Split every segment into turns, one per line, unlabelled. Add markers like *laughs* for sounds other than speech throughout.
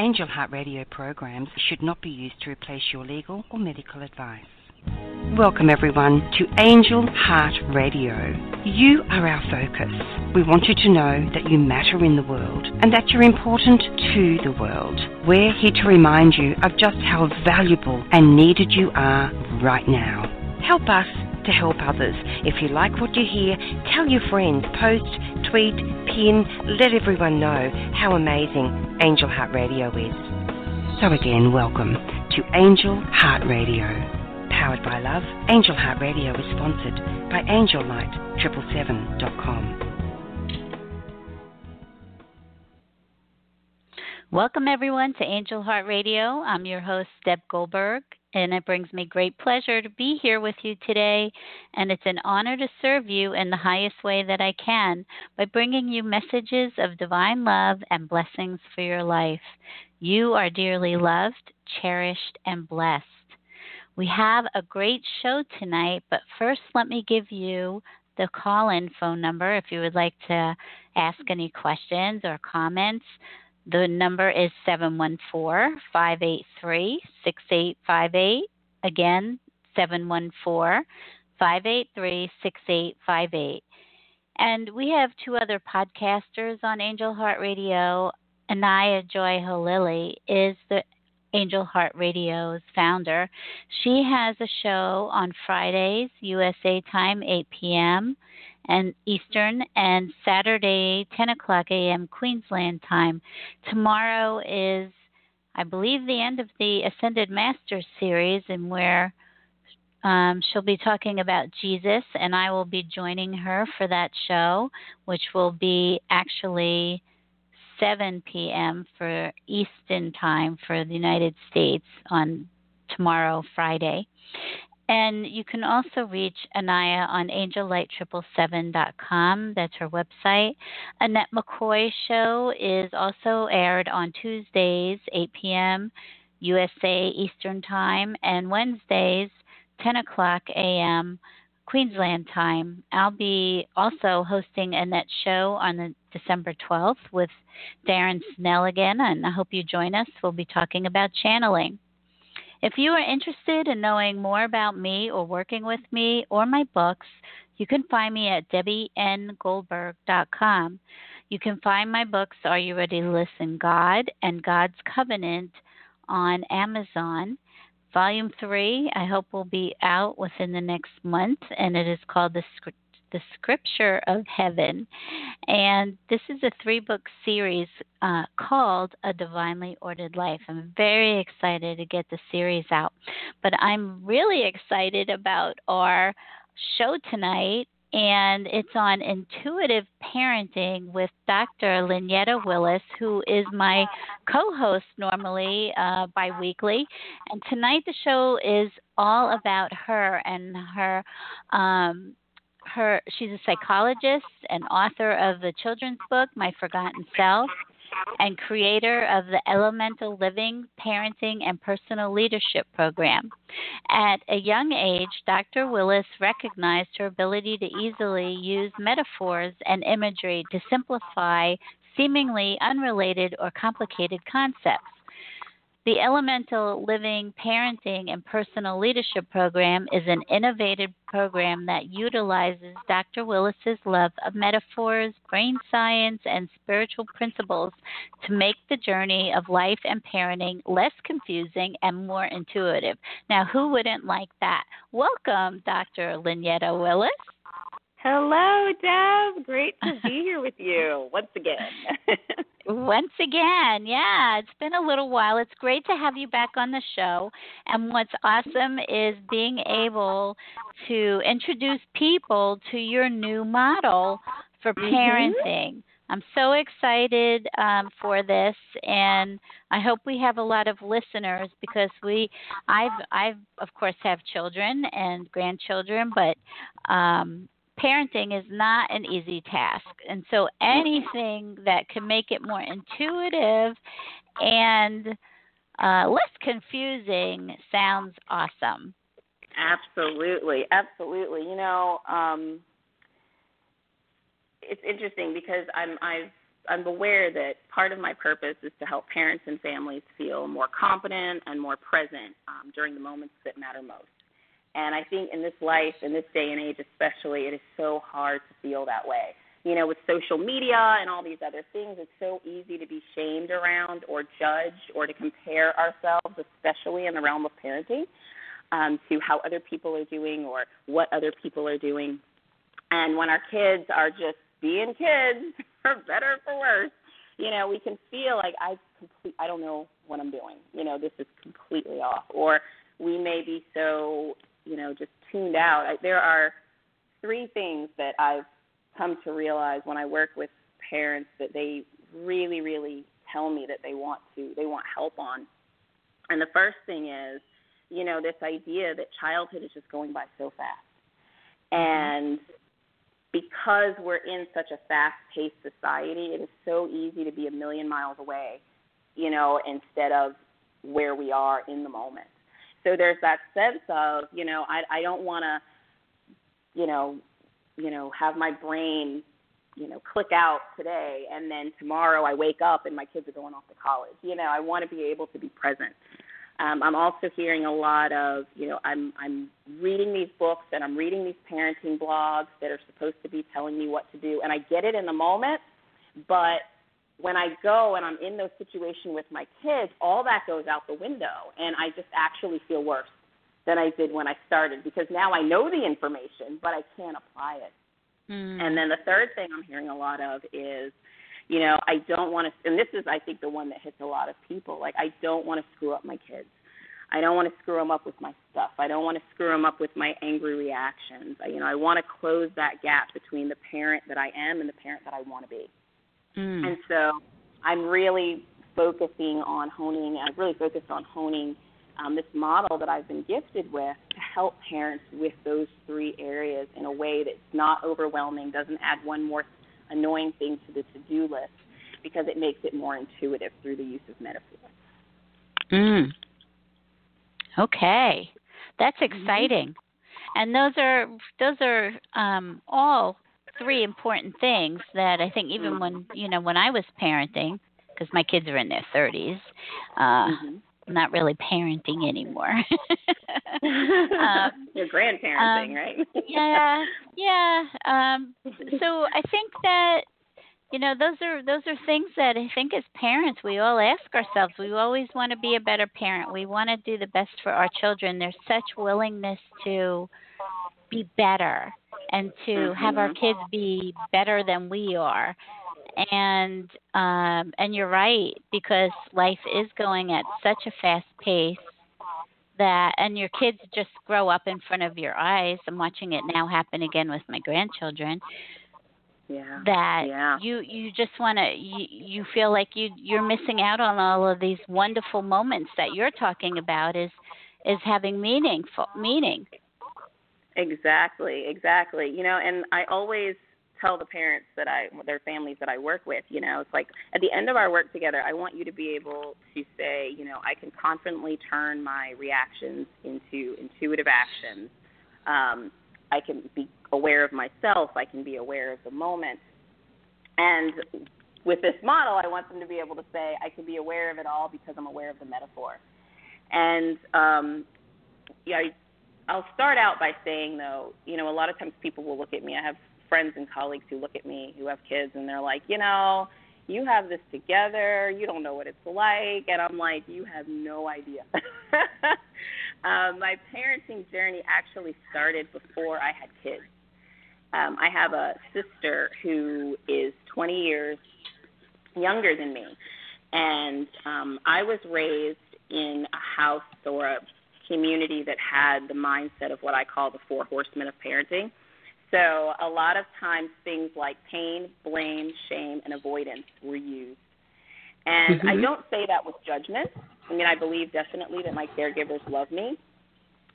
Angel Heart Radio programs should not be used to replace your legal or medical advice. Welcome, everyone, to Angel Heart Radio. You are our focus. We want you to know that you matter in the world and that you're important to the world. We're here to remind you of just how valuable and needed you are right now. Help us to help others. If you like what you hear, tell your friends, post, tweet, pin, let everyone know how amazing Angel Heart Radio is. So, again, welcome to Angel Heart Radio. Powered by love, Angel Heart Radio is sponsored by AngelLight777.com.
Welcome, everyone, to Angel Heart Radio. I'm your host, Deb Goldberg, and it brings me great pleasure to be here with you today. And it's an honor to serve you in the highest way that I can by bringing you messages of divine love and blessings for your life. You are dearly loved, cherished, and blessed. We have a great show tonight, but first, let me give you the call in phone number if you would like to ask any questions or comments. The number is 714 583 6858. Again, 714 583 6858. And we have two other podcasters on Angel Heart Radio. Anaya Joy Halili is the Angel Heart Radio's founder. She has a show on Fridays, USA time, 8 p.m and Eastern, and Saturday, 10 o'clock a.m. Queensland time. Tomorrow is, I believe, the end of the Ascended Masters series, and where um, she'll be talking about Jesus, and I will be joining her for that show, which will be actually 7 p.m. for Eastern time for the United States on tomorrow, Friday. And you can also reach Anaya on angellight777.com. That's her website. Annette McCoy show is also aired on Tuesdays, 8 p.m. USA Eastern Time, and Wednesdays, 10 o'clock a.m. Queensland time. I'll be also hosting Annette's show on the December 12th with Darren Snell again, and I hope you join us. We'll be talking about channeling. If you are interested in knowing more about me or working with me or my books, you can find me at debbiengoldberg.com. You can find my books, Are You Ready to Listen God and God's Covenant, on Amazon. Volume 3, I hope, will be out within the next month, and it is called The the Scripture of Heaven. And this is a three book series uh, called A Divinely Ordered Life. I'm very excited to get the series out. But I'm really excited about our show tonight. And it's on intuitive parenting with Dr. Lynetta Willis, who is my co host normally uh, bi weekly. And tonight the show is all about her and her um, her she's a psychologist and author of the children's book My Forgotten Self and creator of the Elemental Living, Parenting, and Personal Leadership Program. At a young age, Dr. Willis recognized her ability to easily use metaphors and imagery to simplify seemingly unrelated or complicated concepts. The Elemental Living Parenting and Personal Leadership Program is an innovative program that utilizes Dr. Willis's love of metaphors, brain science, and spiritual principles to make the journey of life and parenting less confusing and more intuitive. Now, who wouldn't like that? Welcome, Dr. Lynetta Willis.
Hello, Deb. Great to be here with you *laughs* once again. *laughs*
once again, yeah, it's been a little while. It's great to have you back on the show. And what's awesome is being able to introduce people to your new model for mm-hmm. parenting. Mm-hmm. I'm so excited um, for this, and I hope we have a lot of listeners because we, I've, I've of course have children and grandchildren, but um, parenting is not an easy task. And so anything that can make it more intuitive and uh, less confusing sounds awesome.
Absolutely, absolutely. You know, um, it's interesting because I'm I've I'm aware that part of my purpose is to help parents and families feel more competent and more present um, during the moments that matter most. And I think in this life, in this day and age especially, it is so hard to feel that way. You know, with social media and all these other things, it's so easy to be shamed around or judged or to compare ourselves, especially in the realm of parenting, um, to how other people are doing or what other people are doing. And when our kids are just being kids, *laughs* for better or for worse, you know, we can feel like I complete I don't know what I'm doing. You know, this is completely off. Or we may be so, you know, just tuned out. I, there are three things that I've come to realize when I work with parents that they really, really tell me that they want to they want help on. And the first thing is, you know, this idea that childhood is just going by so fast. Mm-hmm. And because we're in such a fast paced society, it is so easy to be a million miles away, you know, instead of where we are in the moment. So there's that sense of, you know, I I don't wanna, you know, you know, have my brain, you know, click out today and then tomorrow I wake up and my kids are going off to college. You know, I want to be able to be present. Um, I'm also hearing a lot of, you know, I'm I'm reading these books and I'm reading these parenting blogs that are supposed to be telling me what to do, and I get it in the moment, but when I go and I'm in those situations with my kids, all that goes out the window, and I just actually feel worse than I did when I started because now I know the information, but I can't apply it.
Mm.
And then the third thing I'm hearing a lot of is, you know, I don't want to, and this is, I think, the one that hits a lot of people. Like, I don't want to screw up my kids. I don't want to screw them up with my stuff. I don't want to screw them up with my angry reactions. I, you know, I want to close that gap between the parent that I am and the parent that I want to be.
Mm.
And so, I'm really focusing on honing. I've really focused on honing um, this model that I've been gifted with to help parents with those three areas in a way that's not overwhelming, doesn't add one more annoying thing to the to-do list, because it makes it more intuitive through the use of metaphor.
Mm. Okay, that's
Mm-hmm.
exciting, and those are those are um, all three important things that I think even
Mm-hmm.
when you know when I was parenting, because my kids are in their thirties, uh,
Mm-hmm.
I'm not really parenting anymore. *laughs* *laughs* um,
Your grandparenting,
um,
right?
yeah, yeah. Um, so *laughs* I think that you know those are those are things that I think as parents we all ask ourselves. We always want to be a better parent. We want to do the best for our children. There's such willingness to be better and to have our
Mhm.
kids be better than we are. And um and you're right because life is going at such a fast pace that and your kids just grow up in front of your eyes. I'm watching it now happen again with my grandchildren
yeah.
that
Yeah.
you you just want to you, you feel like you you're missing out on all of these wonderful moments that you're talking about is is having meaningful meaning.
Exactly, exactly. You know, and I always tell the parents that I their families that I work with, you know, it's like at the end of our work together, I want you to be able to say, you know, I can confidently turn my reactions into intuitive actions. Um, I can be aware of myself, I can be aware of the moment. And with this model, I want them to be able to say, I can be aware of it all because I'm aware of the metaphor. And um, yeah, I'll start out by saying though, you know, a lot of times people will look at me. I have friends and colleagues who look at me who have kids and they're like, you know, you have this together, you don't know what it's like, and I'm like, you have no idea. *laughs* um, my parenting journey actually started before I had kids. Um, I have a sister who is 20 years younger than me, and um, I was raised in a house or a community that had the mindset of what I call the four horsemen of parenting. So a lot of times things like pain, blame, shame, and avoidance were used. And I
Mhm.
don't say that with judgment. I mean, I believe definitely that my caregivers love me.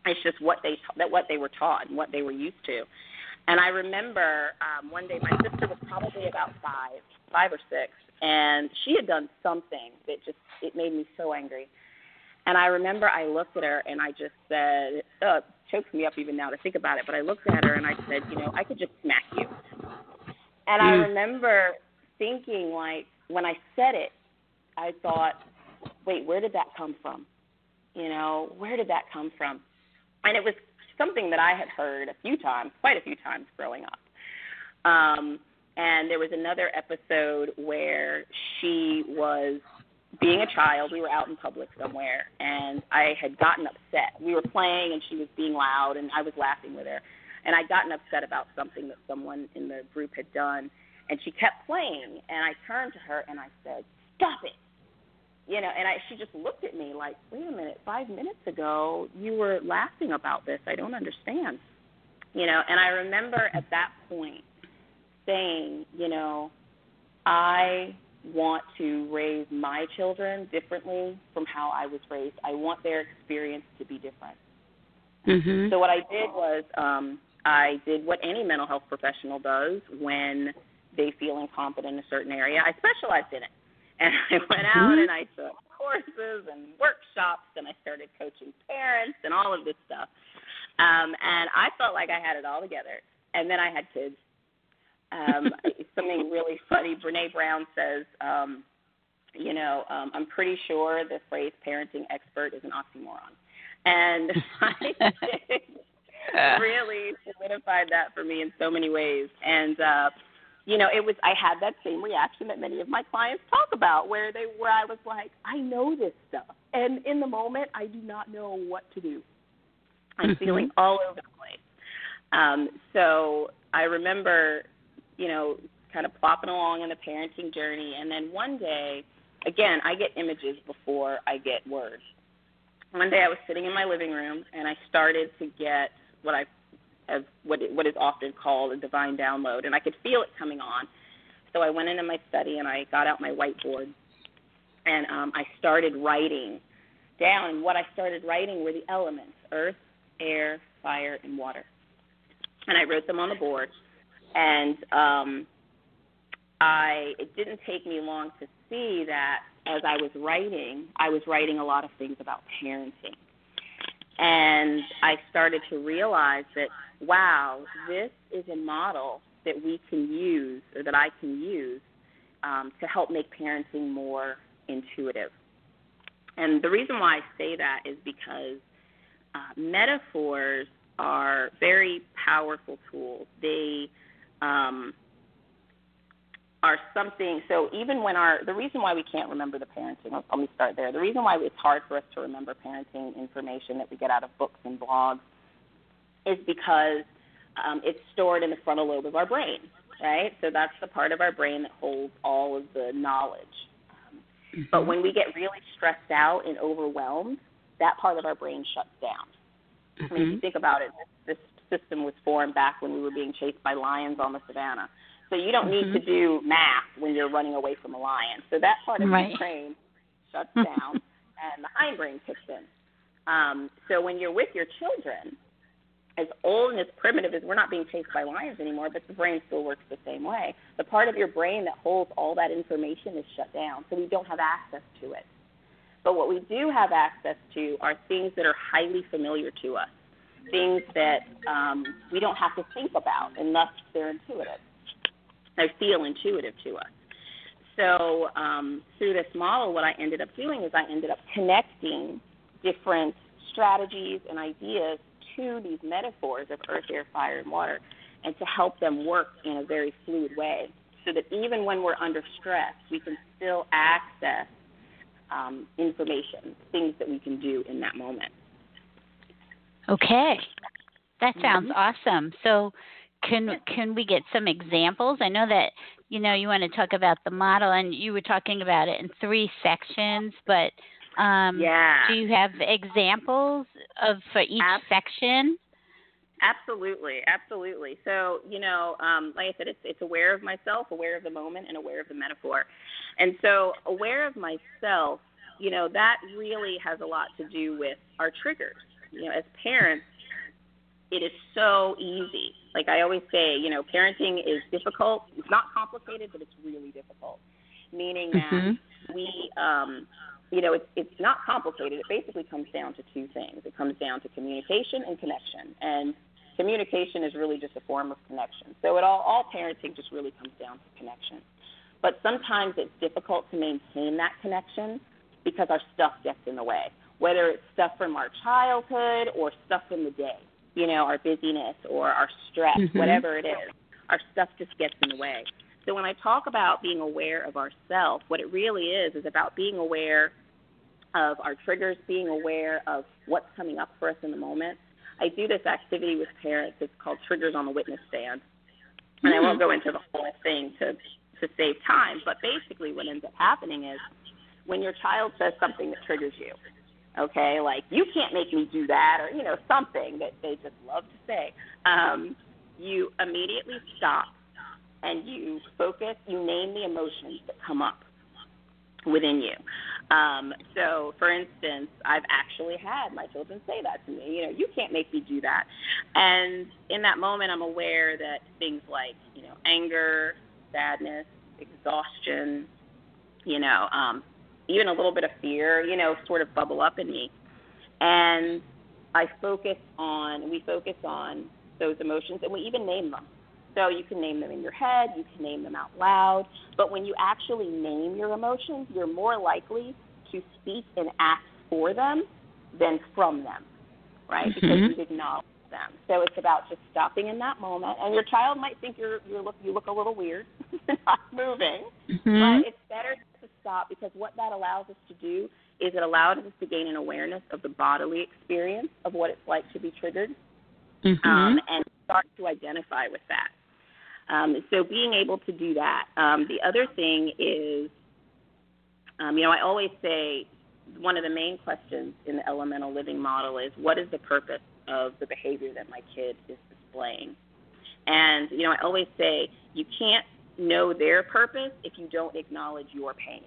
It's just what they that what they were taught and what they were used to. And I remember um, one day my sister was probably about five, five or six, and she had done something that just it made me so angry. And I remember I looked at her and I just said, oh, it chokes me up even now to think about it, but I looked at her and I said, you know, I could just smack you. And I
Mm.
remember thinking like when I said it, I thought, wait, where did that come from? You know, where did that come from? And it was something that I had heard a few times, quite a few times growing up. Um, and there was another episode where she was being a child. We were out in public somewhere, and I had gotten upset. We were playing, and she was being loud, and I was laughing with her. And I'd gotten upset about something that someone in the group had done, and she kept playing. And I turned to her and I said, "Stop it!" You know, and I she just looked at me like, "Wait a minute, five minutes ago you were laughing about this. I don't understand." You know, and I remember at that point saying, you know, I want to raise my children differently from how I was raised. I want their experience to be different.
Mm-hmm.
So what I did was um, I did what any mental health professional does when they feel incompetent in a certain area. I specialized in it, *laughs* and I went out
Mm-hmm.
and I took courses and workshops, and I started coaching parents and all of this stuff. Um, and I felt like I had it all together. And then I had kids, um, *laughs* something really funny. Brene Brown says, um, you know, um, I'm pretty sure the phrase parenting expert is an oxymoron. And *laughs* I think *laughs* really solidified that for me in so many ways. And, uh, you know, it was I had that same reaction that many of my clients talk about, where they where I was like, I know this stuff, and in the moment, I do not know what to do. I'm
Mhm.
feeling all over the place. Um, so I remember, you know, kind of plopping along in the parenting journey, and then one day, again, I get images before I get words. One day I was sitting in my living room, and I started to get what I as what what is often called a divine download, and I could feel it coming on. So I went into my study and I got out my whiteboard, and um, I started writing down. And what I started writing were the elements: earth, air, fire, and water. And I wrote them on the board, and um, I it didn't take me long to see that as I was writing, I was writing a lot of things about parenting. And I started to realize that, wow, this is a model that we can use or that I can use um, to help make parenting more intuitive. And the reason why I say that is because uh, metaphors are very powerful tools. They um, are something. So even when our the reason why we can't remember the parenting. Let, let me start there. The reason why it's hard for us to remember parenting information that we get out of books and blogs is because um, it's stored in the frontal lobe of our brain, right? So that's the part of our brain that holds all of the knowledge. Um, But when we get really stressed out and overwhelmed, that part of our brain shuts down. I mean, if you think about it, this, this system was formed back when we were being chased by lions on the savannah. So you don't need to do math when you're running away from a lion. So that part of
Right.
your brain shuts *laughs* down, and the hindbrain kicks in. Um, so when you're with your children, as old and as primitive as we're not being chased by lions anymore, but the brain still works the same way. The part of your brain that holds all that information is shut down, so we don't have access to it. But what we do have access to are things that are highly familiar to us, things that um, we don't have to think about, thus they're intuitive. They feel intuitive to us. So um, through this model, what I ended up doing is I ended up connecting different strategies and ideas to these metaphors of earth, air, fire, and water, and to help them work in a very fluid way, so that even when we're under stress, we can still access um, information, things that we can do in that moment.
Okay. That sounds
Mhm.
awesome. So can can we get some examples? I know that you know you want to talk about the model and you were talking about it in three sections, but um
yeah.
do you have examples of for each
Ab-
section?
Absolutely, absolutely. So, you know, um, like I said, it's it's aware of myself, aware of the moment, and aware of the metaphor. And so, aware of myself, you know, that really has a lot to do with our triggers. You know, as parents, it is so easy. Like I always say, you know, parenting is difficult. It's not complicated, but it's really difficult. Meaning that
Mhm.
we um you know it's it's not complicated it basically comes down to two things it comes down to communication and connection and communication is really just a form of connection so it all all parenting just really comes down to connection But sometimes it's difficult to maintain that connection because our stuff gets in the way, whether it's stuff from our childhood or stuff from the day, you know, our busyness or our stress,
mm-hmm.
whatever it is, our stuff just gets in the way. So when I talk about being aware of ourself, what it really is is about being aware of our triggers, being aware of what's coming up for us in the moment. I do this activity with parents. It's called Triggers on the Witness Stand. And I won't go into the whole thing to, to save time, but basically what ends up happening is when your child says something that triggers you, okay, like you can't make me do that, or you know something that they just love to say, um, you immediately stop and you focus, you name the emotions that come up within you. Um, so, for instance, I've actually had my children say that to me. You know, you can't make me do that. And in that moment, I'm aware that things like, you know, anger, sadness, exhaustion, you know, um, even a little bit of fear, you know, sort of bubble up in me. And I focus on, we focus on those emotions, and we even name them. So you can name them in your head, you can name them out loud, but when you actually name your emotions, you're more likely to speak and act for them than from them, right?
Mm-hmm.
Because you've acknowledged them. So it's about just stopping in that moment. And your child might think you're you look you look a little weird, *laughs* not moving,
mm-hmm.
but it's better to stop because what that allows us to do is it allows us to gain an awareness of the bodily experience of what it's like to be triggered,
mm-hmm.
um, and start to identify with that. Um, so being able to do that. Um, the other thing is, um, you know, I always say one of the main questions in the elemental living model is what is the purpose of the behavior that my kid is displaying? And, you know, I always say you can't know their purpose if you don't acknowledge your pain,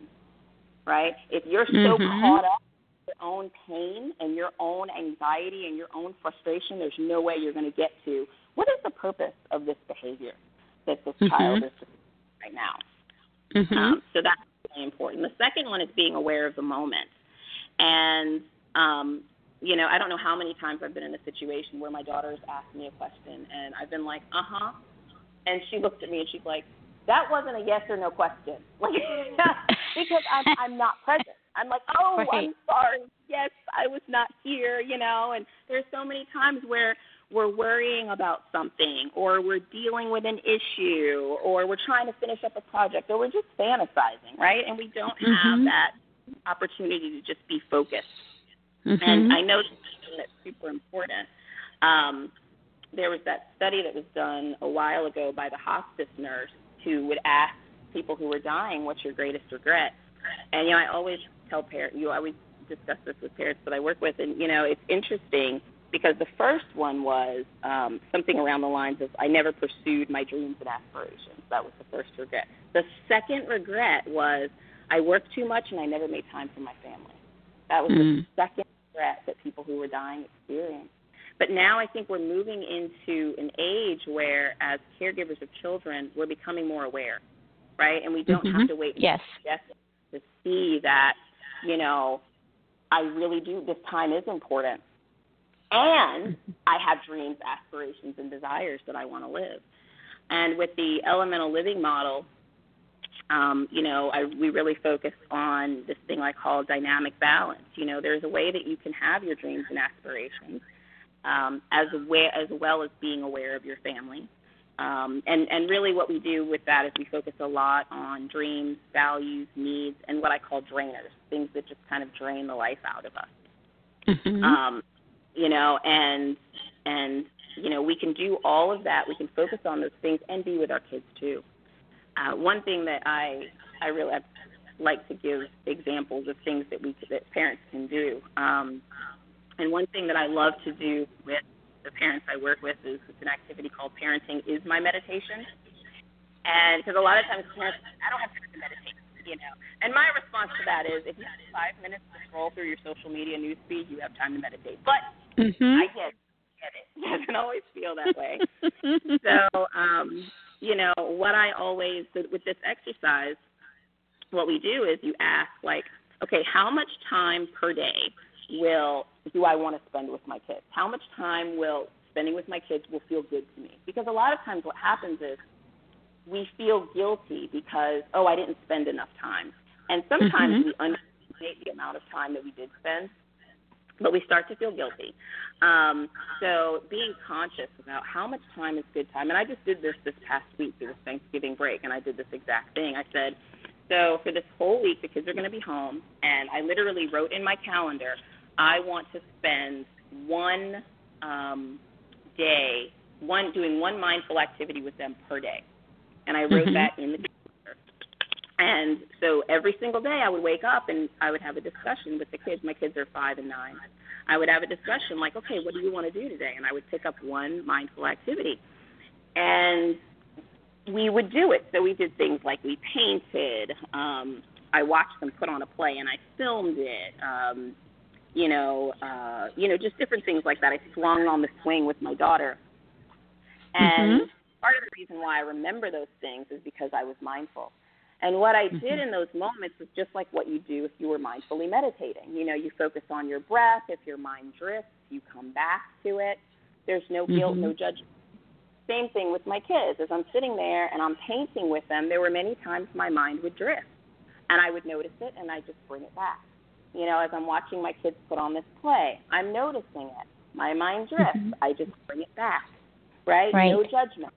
right? If you're so
mm-hmm.
caught up in your own pain and your own anxiety and your own frustration, there's no way you're going to get to what is the purpose of this behavior? that this
mm-hmm.
child is right now.
Mm-hmm.
Um, so that's really important. The second one is being aware of the moment. And, um, you know, I don't know how many times I've been in a situation where my daughter has asked me a question and I've been like, uh huh. And she looks at me and she's like, that wasn't a yes or no question. *laughs* Like, because I'm, I'm not present. I'm like, oh,
right.
I'm sorry. Yes, I was not here, you know. And there's so many times where we're worrying about something or we're dealing with an issue or we're trying to finish up a project or we're just fantasizing, right? And we don't have
mm-hmm.
that opportunity to just be focused.
Mm-hmm.
And I know that's super important. Um, there was that study that was done a while ago by the hospice nurse who would ask people who were dying, "What's your greatest regret?" And you know, I always tell parents, you always discuss this with parents that I work with, and you know, it's interesting because the first one was um, something around the lines of I never pursued my dreams and aspirations. That was the first regret. The second regret was I worked too much and I never made time for my family. That was
mm.
the second regret that people who were dying experienced. But now I think we're moving into an age where, as caregivers of children, we're becoming more aware, right? And we don't
mm-hmm.
have to wait
yes.
to see that, you know, I really do. This time is important and I have dreams, aspirations, and desires that I want to live. And with the elemental living model, um, you know, I, we really focus on this thing I call dynamic balance. You know, there's a way that you can have your dreams and aspirations, um, as, aware, as well as being aware of your family. Um, and, and really, what we do with that is we focus a lot on dreams, values, needs, and what I call drainers, things that just kind of drain the life out of us.
Mm-hmm.
Um, you know, and and you know we can do all of that. We can focus on those things and be with our kids too. Uh, one thing that I I really like to give examples of things that we that parents can do. Um, and one thing that I love to do with the parents I work with is it's an activity called Parenting is My Meditation. And because a lot of times parents, I don't have time to meditate you know. And my response to that is, if you have five minutes to scroll through your social media news feed, you have time to meditate. But
mm-hmm.
I get, get it. *laughs* It doesn't always feel that way. *laughs* so, um, you know, what I always with this exercise, what we do is you ask like, okay, how much time per day will do I want to spend with my kids? How much time will spending with my kids will feel good to me? Because a lot of times what happens is we feel guilty because oh I didn't spend enough time, and sometimes
Mhm.
we underestimate the amount of time that we did spend, but we start to feel guilty. Um, so being conscious about how much time is good time, and I just did this this past week through this Thanksgiving break, and I did this exact thing. I said, so for this whole week, the kids are going to be home, and I literally wrote in my calendar, I want to spend one um, day, one doing one mindful activity with them per day, and I wrote
Mhm.
that in the. And so every single day, I would wake up and I would have a discussion with the kids. My kids are five and nine. I would have a discussion like, okay, what do you want to do today? And I would pick up one mindful activity, and we would do it. So we did things like we painted. Um, I watched them put on a play, and I filmed it. Um, you know, uh, you know, just different things like that. I swung on the swing with my daughter, and
Mhm.
part of the reason why I remember those things is because I was mindful. And what I did
Mhm.
in those moments was just like what you do if you were mindfully meditating. You know, you focus on your breath. If your mind drifts, you come back to it. There's no guilt,
Mhm.
no judgment. Same thing with my kids. As I'm sitting there and I'm painting with them, there were many times my mind would drift. And I would notice it and I just bring it back. You know, as I'm watching my kids put on this play, I'm noticing it. My mind drifts.
Mhm.
I just bring it back. Right?
Right.
No judgment.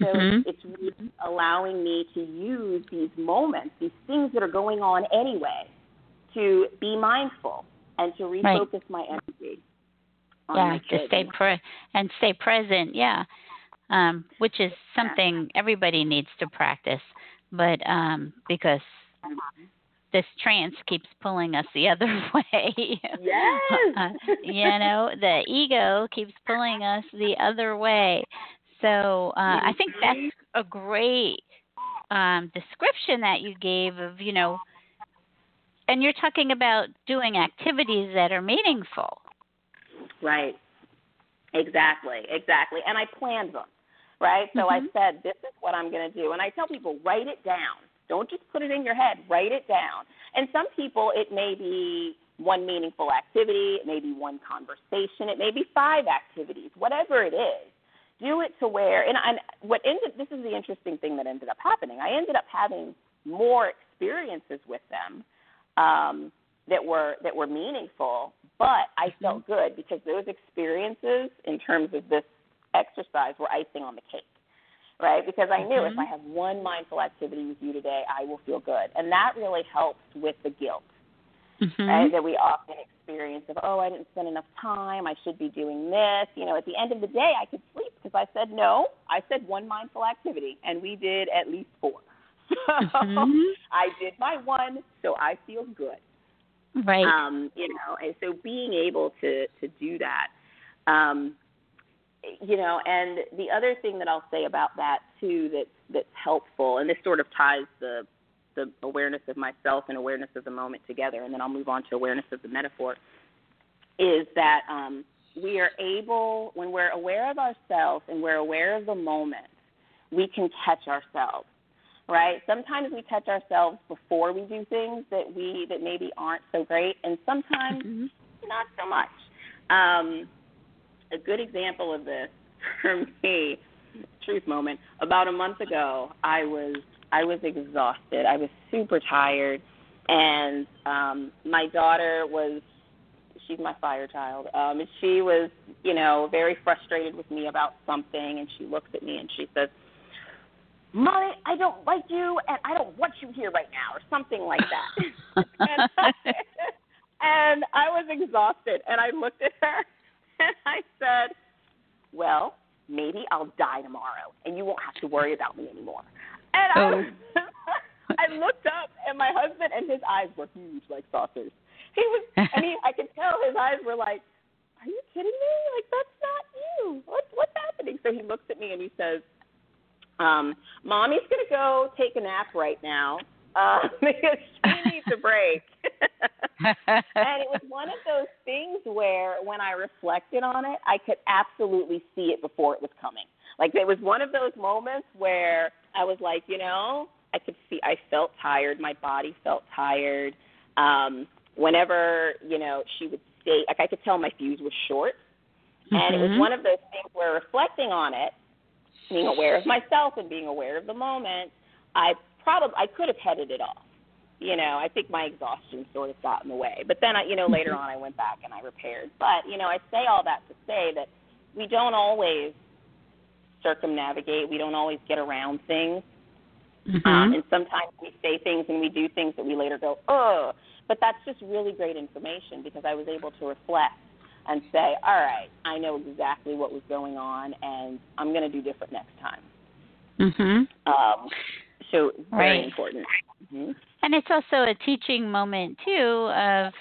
So
Mhm.
it's, really allowing me to use these moments, these things that are going on anyway, to be mindful and to
Right.
refocus my energy on
yeah
my
to stay pre- and stay present yeah um which is something everybody needs to practice but um because this trance keeps pulling us the *laughs* other way
Yes.
Uh, *laughs* you know the ego keeps pulling us the other way so uh i think that's a great um description that you gave of you know and you're talking about doing activities that are meaningful
Right. Exactly, exactly. And I planned them, right? So I
Mhm.
said, this is what I'm going to do. And I tell people, write it down. Don't just put it in your head, write it down. And some people, it may be one meaningful activity, it may be one conversation, it may be five activities, whatever it is. Do it to where, and, and what ended, this is the interesting thing that ended up happening. I ended up having more experiences with them um, that were that were meaningful, but I felt good because those experiences, in terms of this exercise, were icing on the cake, right? Because I knew if
Mhm.
I have one mindful activity with you today, I will feel good, and that really helps with the guilt,
Mhm.
right? That we often experience of, oh, I didn't spend enough time, I should be doing this. You know, at the end of the day, I could sleep because I said no. I said one mindful activity, and we did at least four. *laughs* So
Mhm.
I did my one, so I feel good
Right.
um, you know, and so being able to to do that, um, you know, and the other thing that I'll say about that too that's that's helpful, and this sort of ties the the awareness of myself and awareness of the moment together, and then I'll move on to awareness of the metaphor, is that um, we are able when we're aware of ourselves and we're aware of the moment, we can catch ourselves right? Sometimes we catch ourselves before we do things that we that maybe aren't so great, and sometimes
Mhm.
not so much. Um, a good example of this *laughs* for me, truth moment. About a month ago, I was I was exhausted. I was super tired, and um, my daughter was she's my fire child. Um, and she was, you know, very frustrated with me about something, and she looks at me and she says, Mommy, I don't like you, and I don't want you here right now, or something like that. and, *laughs* I, and I was exhausted, and I looked at her, *laughs* and I said, "Well, maybe I'll die tomorrow, and you won't have to worry about me anymore." And I,
Oh.
was, *laughs* I looked up, and my husband and his eyes were huge, like saucers. He was, I mean, I could tell his eyes were like, "Are you kidding me? Like that's not you. What, what's happening?" So he looks at me and he says um, mommy's going to go take a nap right now uh, *laughs* because she needs a break. *laughs* and it was one of those things where when I reflected on it, I could absolutely see it before it was coming. Like it was one of those moments where I was like, you know, I could see, I felt tired. My body felt tired. Um, whenever, you know, she would say like I could tell my fuse was short. And it was
Mhm.
one of those things where reflecting on it, being aware of myself and being aware of the moment, I probably I could have headed it off. You know, I think my exhaustion sort of got in the way. But then, I, you know, later on, I went back and I repaired. But you know, I say all that to say that we don't always circumnavigate. We don't always get around things.
Mm-hmm.
Um, and sometimes we say things and we do things that we later go, oh. But that's just really great information because I was able to reflect and say, all right, I know exactly what was going on, and I'm going to do different next time.
Mhm.
Um, so very
Right.
important. hmm
And it's also a teaching moment too of,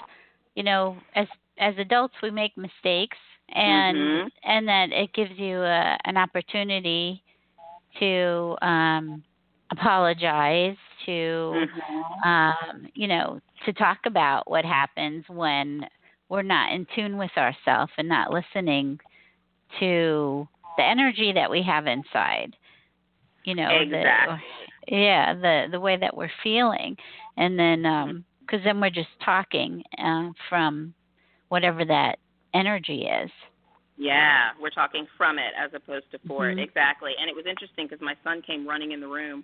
you know, as as adults we make mistakes and
Mhm.
and that it gives you a, an opportunity to um apologize to
Mhm.
um you know to talk about what happens when we're not in tune with ourselves and not listening to the energy that we have inside you know
Exactly.
the yeah the the way that we're feeling and then um because then we're just talking uh, from whatever that energy is
Yeah, we're talking from it as opposed to for
Mhm.
it. Exactly. And it was interesting because my son came running in the room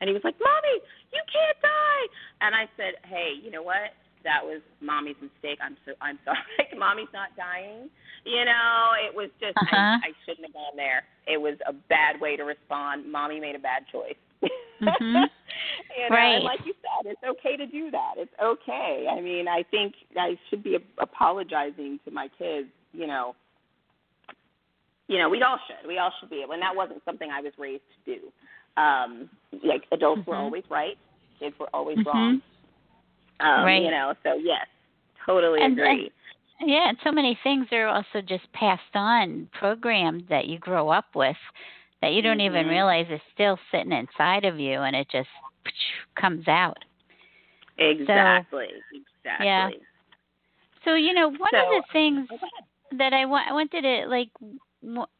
and he was like, Mommy, you can't die. And I said, Hey, you know what? That was mommy's mistake. I'm so I'm *laughs* sorry. mommy's not dying. You know, it was just
Uh-huh.
I, I shouldn't have gone there. It was a bad way to respond. Mommy made a bad choice.
Mhm. *laughs* *laughs*
you know,
Right.
and like you said, it's okay to do that. It's okay. I mean, I think I should be apologizing to my kids. You know, you know, we all should. We all should be able. And that wasn't something I was raised to do. Um, like adults were
Mhm.
always right, kids were always
Mhm.
wrong. Um,
Right.
You know, so yes, totally
And-
agree.
Yeah, and so many things are also just passed on, programmed that you grow up with that you don't even
Mhm.
realize is still sitting inside of you and it just *sniffs* comes out.
exactly. exactly.
yeah. So, you know, one of the things that I, wa- I wanted to like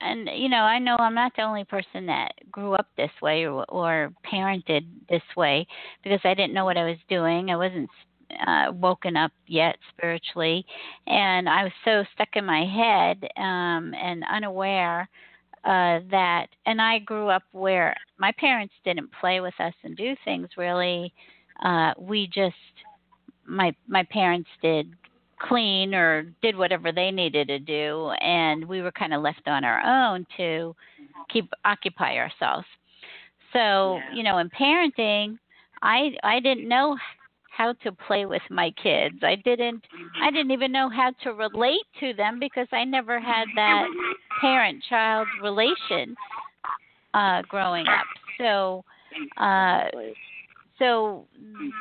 and you know, I know I'm not the only person that grew up this way or or parented this way because I didn't know what I was doing. I wasn't uh, woken up yet spiritually, and I was so stuck in my head um, and unaware uh, that. And I grew up where my parents didn't play with us and do things really. Uh, we just my my parents did clean or did whatever they needed to do and we were kind of left on our own to keep occupy ourselves so
Yeah.
you know in parenting i i didn't know how to play with my kids. I didn't i didn't even know how to relate to them because i never had that parent child relation uh growing up. So uh so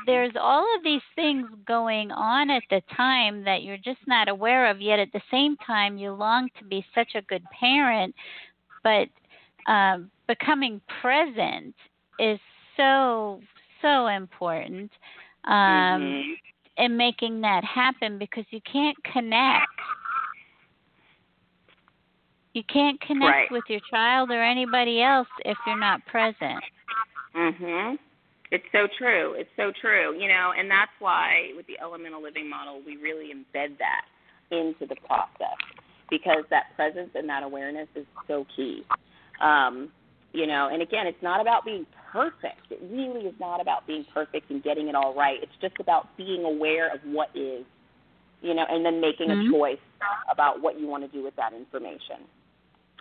there's all of these things going on at the time that you're just not aware of yet at the same time you long to be such a good parent. But um becoming present is so so important um
Mhm.
and making that happen because you can't connect you can't connect
Right.
with your child or anybody else if you're not present
Mhm. It's so true. It's so true. You know, and that's why with the elemental living model, we really embed that into the process because that presence and that awareness is so key. Um, you know, and again, it's not about being perfect. It really is not about being perfect and getting it all right. It's just about being aware of what is, you know, and then making
Mhm.
a choice about what you want to do with that information.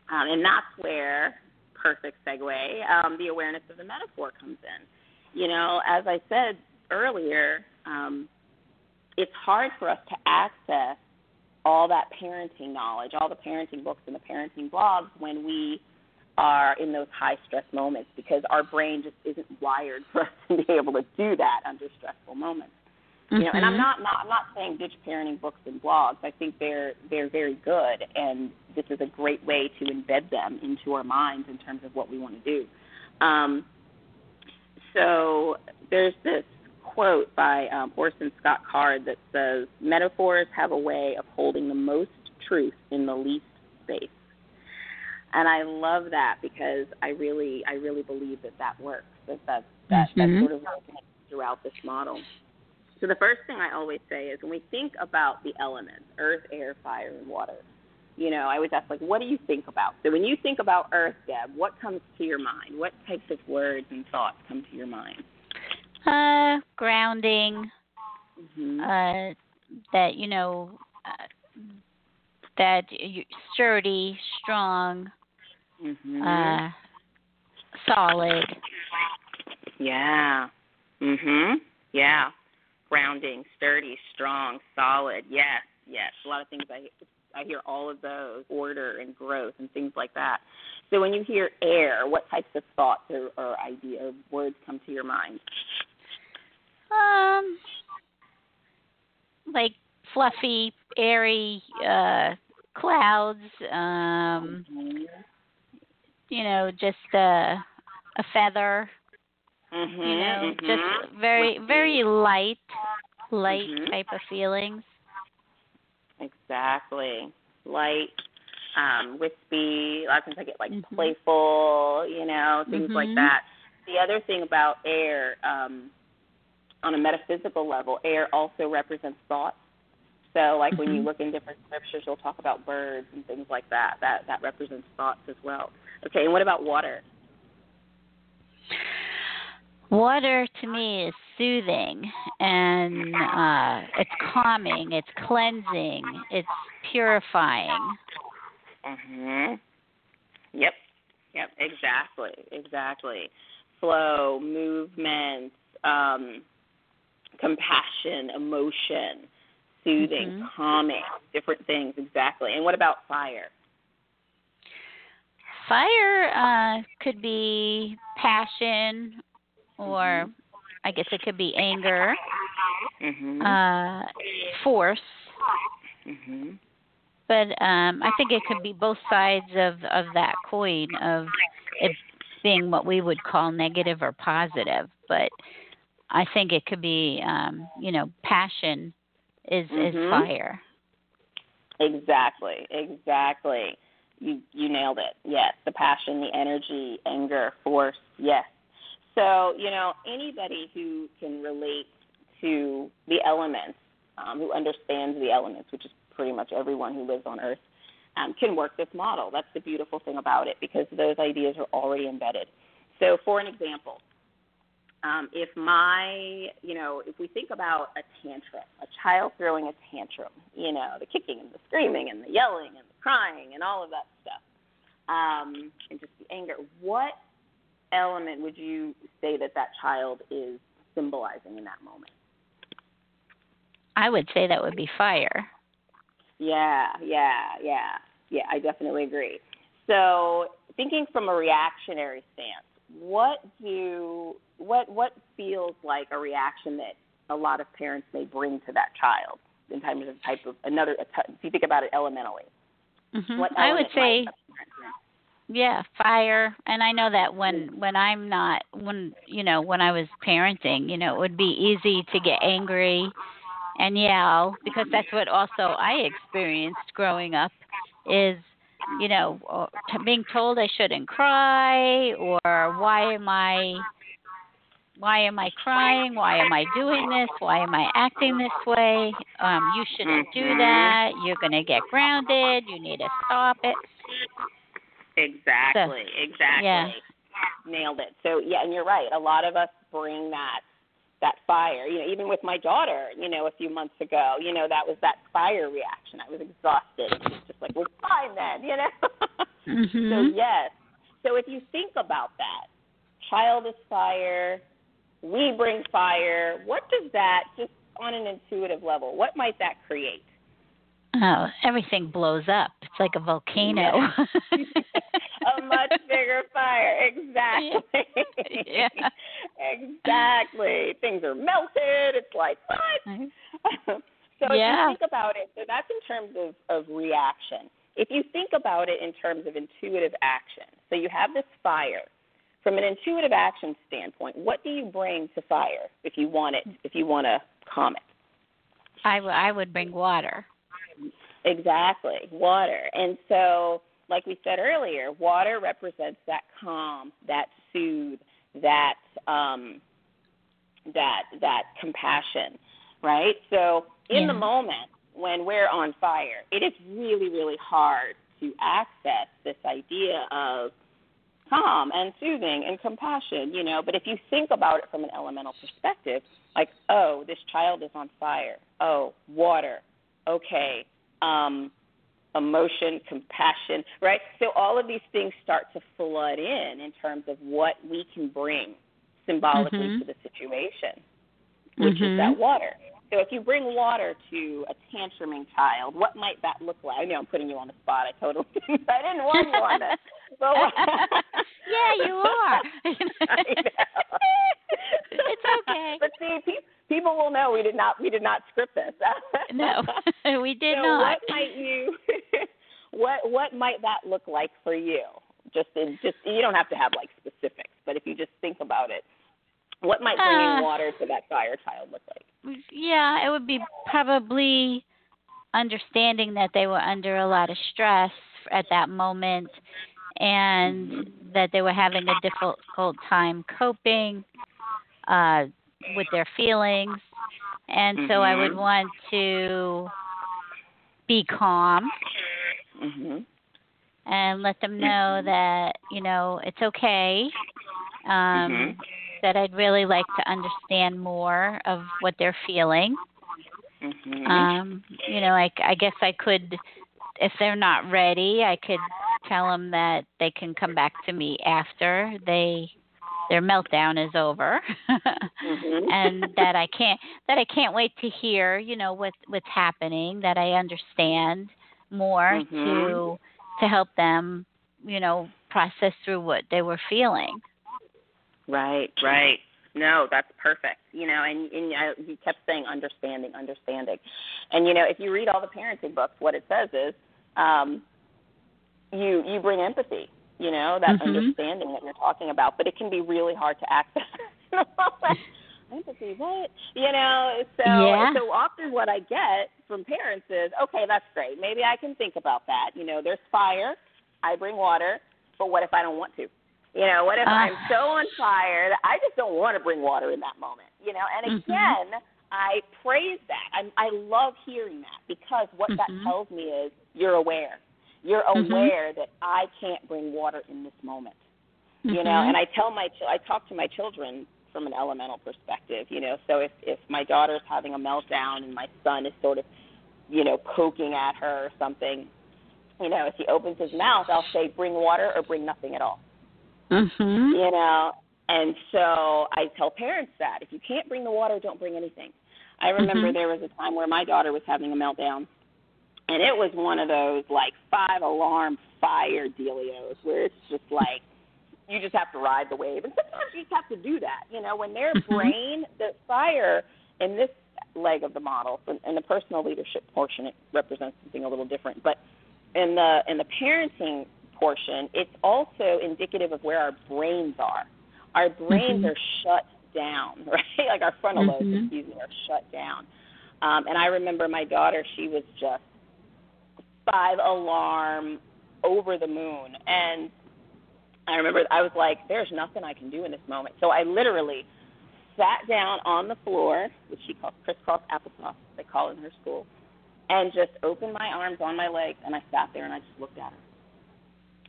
Um, and that's where perfect segue, um, the awareness of the metaphor comes in. You know, as I said earlier, um, it's hard for us to access all that parenting knowledge, all the parenting books and the parenting blogs when we are in those high stress moments because our brain just isn't wired *laughs* for us to be able to do that under stressful moments. You know, and I'm
Mhm.
not, not I'm not saying ditch parenting books and blogs. I think they're they're very good, and this is a great way to embed them into our minds in terms of what we want to do. Um, so there's this quote by um, Orson Scott Card that says, "Metaphors have a way of holding the most truth in the least space." And I love that because I really I really believe that that works. That that that,
Mhm.
that sort of resonates throughout this model. So the first thing I always say is when we think about the elements, earth, air, fire, and water, You know, I always ask like, what do you think about? So when you think about Earth, Deb, what comes to your mind? What types of words and thoughts come to your mind?
Uh, grounding.
Mm-hmm.
Uh, that you know, uh, that you sturdy, strong,
mm-hmm.
uh, solid.
Yeah. Mhm. Yeah. Grounding, sturdy, strong, solid. Yes. Yes. A lot of things I I hear all of those order and growth and things like that. So when you hear air, what types of thoughts or, or idea or words come to your mind?
Um, like fluffy, airy uh, clouds. Um,
mm-hmm.
You know, just a a feather.
Mm-hmm,
you know,
mm-hmm.
just very very light, light
Mhm.
type of feelings.
Exactly. Light, um, wispy. A lot of times I get like
Mhm.
playful, you know, things like
Mhm.
that. The other thing about air, um, on a metaphysical level, air also represents thoughts. So, like when you
Mhm.
look in different scriptures, you'll talk about birds and things like that. That that represents thoughts as well. Okay, and what about water?
Water to me is soothing and uh, it's calming, it's cleansing, it's purifying.
Mhm. Yep. Yep. Exactly. Exactly. Flow, movement, um, compassion, emotion, soothing,
Mhm.
calming, different things. Exactly. And what about fire?
Fire uh, could be passion, or I guess it could be anger,
Mhm.
uh, force.
mhm.
But um, I think it could be both sides of of that coin of it being what we would call negative or positive. But I think it could be, um, you know, passion is is
Mhm.
fire.
Exactly. Exactly. You you nailed it. Yes, the passion, the energy, anger, force. Yes. So you know anybody who can relate to the elements, um, who understands the elements, which is pretty much everyone who lives on Earth, um, can work this model. That's the beautiful thing about it because those ideas are already embedded. So, for an example, um, if my, you know, if we think about a tantrum, a child throwing a tantrum, you know, the kicking and the screaming and the yelling and the crying and all of that stuff, um, and just the anger, what element would you say that that child is symbolizing in that moment?
I would say that would be fire.
Yeah, yeah, yeah, yeah. I definitely agree. So, thinking from a reactionary stance, what do what what feels like a reaction that a lot of parents may bring to that child in terms of type of another? If you think about it elementally,
hmm
what
I would say
might a parent bring?
yeah, fire. And I know that when when I'm not when you know when I was parenting, you know, it would be easy to get angry and yell because that's what also I experienced growing up is you know being told I shouldn't cry or why am I why am I crying? Why am I doing this? Why am I acting this way? Um, you shouldn't do
Mhm.
that. You're going to get grounded. You need to stop it.
Exactly, exactly.
yeah.
Nailed it. So yeah, and you're right. A lot of us bring that that fire. You know, even with my daughter, you know, a few months ago, you know, that was that fire reaction. I was exhausted. Was just like, we're fine then, you know. *laughs* So
Mhm.
yes. So if you think about that, child is fire, we bring fire. What does that just on an intuitive level? What might that create?
Oh, everything blows up. It's like a volcano. *laughs*
a much bigger fire. Exactly.
Yeah. *laughs*
exactly. Things are melted. It's like what? *laughs* so if
Yeah.
you think about it, so that's in terms of, of reaction. If you think about it in terms of intuitive action, so you have this fire. From an intuitive action standpoint, what do you bring to fire if you want it? If you want to calm it?
I, w- I would bring water.
Exactly, water. And so, like we said earlier, water represents that calm, that soothe, that um, that that compassion, right? So, in the moment, when we're on fire, it is really, really hard to access this idea of calm and soothing and compassion, you know. But if you think about it from an elemental perspective, like, oh, this child is on fire. Oh, water. Okay. Um, emotion, compassion, right? So all of these things start to flood in in terms of what we can bring symbolically
mm-hmm.
to the situation, which
mm-hmm.
is that water. So if you bring water to a tantruming child, what might that look like? I know I'm putting you on the spot. I totally *laughs* didn't. I didn't want you on this. But *laughs*
yeah, you are. *laughs* it's okay.
But see, pe- people will know we did not we did not script this.
no, we did
so
not.
What might you? what what might that look like for you? Just in just you don't have to have like specifics, but if you just think about it, what might bringing uh, water to that fire child look like?
Yeah, it would be probably understanding that they were under a lot of stress at that moment and mm-hmm. that they were having a difficult time coping uh, with their feelings. And mm-hmm. so I would mm-hmm. want to be calm
mm-hmm.
and let them know *clears throat* that, you know, it's okay. Um,
mm-hmm
that I'd really like to understand more of what they're feeling.
Mm-hmm.
Um, you know, I, I guess I could, if they're not ready, I could tell them that they can come back to me after they their meltdown is over
mm-hmm. *laughs*
and that I can't that I can't wait to hear, you know, what what's happening, that I understand more
mm-hmm.
to to help them, you know, process through what they were feeling.
Right, right. No, that's perfect. You know, and and I, you kept saying understanding, understanding, and you know, if you read all the parenting books, what it says is, um, you you bring empathy. You know, that
mm-hmm.
understanding that you're talking about, but it can be really hard to access. *laughs* empathy, what? You know, so
yeah.
so often what I get from parents is, okay, that's great. Maybe I can think about that. You know, there's fire. I bring water, but what if I don't want to? You know, what if uh, I'm so on fire that I just don't want to bring water in that moment? You know, and
mm-hmm.
again, mm-hmm. I praise that. I, I love hearing that because what
mm-hmm.
that tells me is you're aware. You're
mm-hmm.
aware that I can't bring water in this moment. You know,
Mm-hmm.
and I tell my I talk to my children from an elemental perspective. You know, so if if my daughter's having a meltdown and my son is sort of, you know, poking at her or something, you know, if he opens his mouth, I'll say bring water or bring nothing at all.
Mm-hmm.
You know, and so I tell parents that if you can't bring the water, don't bring anything. I remember
mm-hmm.
there was a time where my daughter was having a meltdown, and it was one of those like five alarm fire dealios where it's just like you just have to ride the wave, and sometimes you just have to do that. You know, when their
mm-hmm.
brain, the fire in this leg of the model, in the personal leadership portion, it represents something a little different, but in the in the parenting portion, it's also indicative of where our brains are. Our brains
mm-hmm.
are shut down, *laughs* right? Like our frontal lobes,
mm-hmm.
excuse me, are shut down. Um, and I remember my daughter; she was just five alarm over the moon, and I remember I was like, "There's nothing I can do in this moment." So I literally sat down on the floor, which she calls crisscross applesauce, they call it in her school, and just opened my arms on my legs, and I sat there and I just looked at her.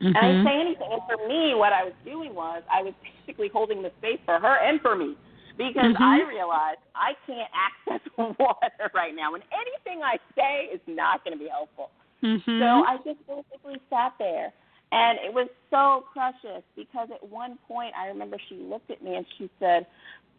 Mm-hmm.
And I didn't say anything. And for me, what I was doing was I was basically holding the space for her and for me because
mm-hmm.
I realized I can't access *laughs* water right now, and anything I say is not going to be helpful.
Mm-hmm.
So I just basically sat there, and it was so precious because at one point I remember she looked at me and she said,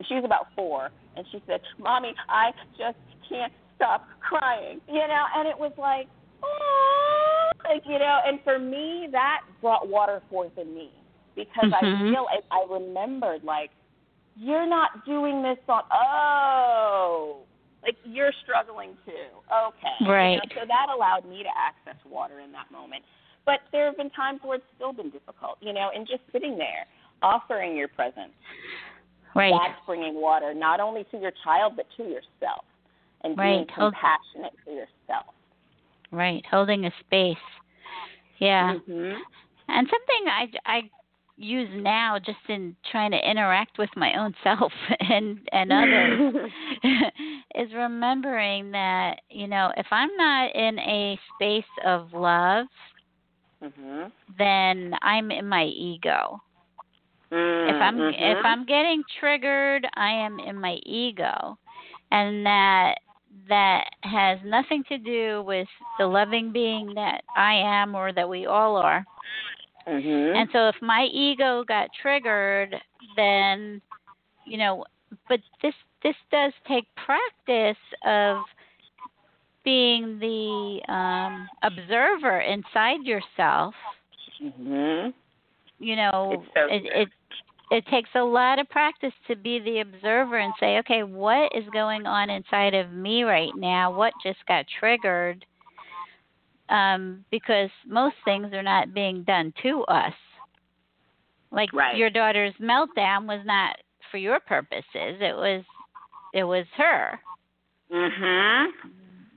she was about four, and she said, "Mommy, I just can't stop crying," you know, and it was like, oh, *laughs* like you know, and for me that brought water forth in me because
mm-hmm.
I realized I remembered like you're not doing this on oh like you're struggling too. Okay.
Right
you know, so that allowed me to access water in that moment. But there have been times where it's still been difficult you know and just sitting there offering your presence.
Right.
That's bringing water not only to your child but to yourself and
right.
being compassionate to yourself
Right, holding a space. Yeah.
Mm-hmm.
And something I, I use now just in trying to interact with my own *laughs* self and and others *laughs* is remembering that you know if i'm not in a space of love
mhm
then i'm in my ego
mm,
if i'm if i'm getting triggered i am in my ego and that that has nothing to do with the loving being that i am or that we all are.
Mhm
and so if my ego got triggered, then you know, but this this does take practice of being the um observer inside yourself.
mhm
You know,
It's so
it it it takes a lot of practice to be the observer and say, okay, what is going on inside of me right now? What just got triggered? Um, because most things are not being done to us. Like
Right.
your daughter's meltdown was not for your purposes. It was it was her.
mhm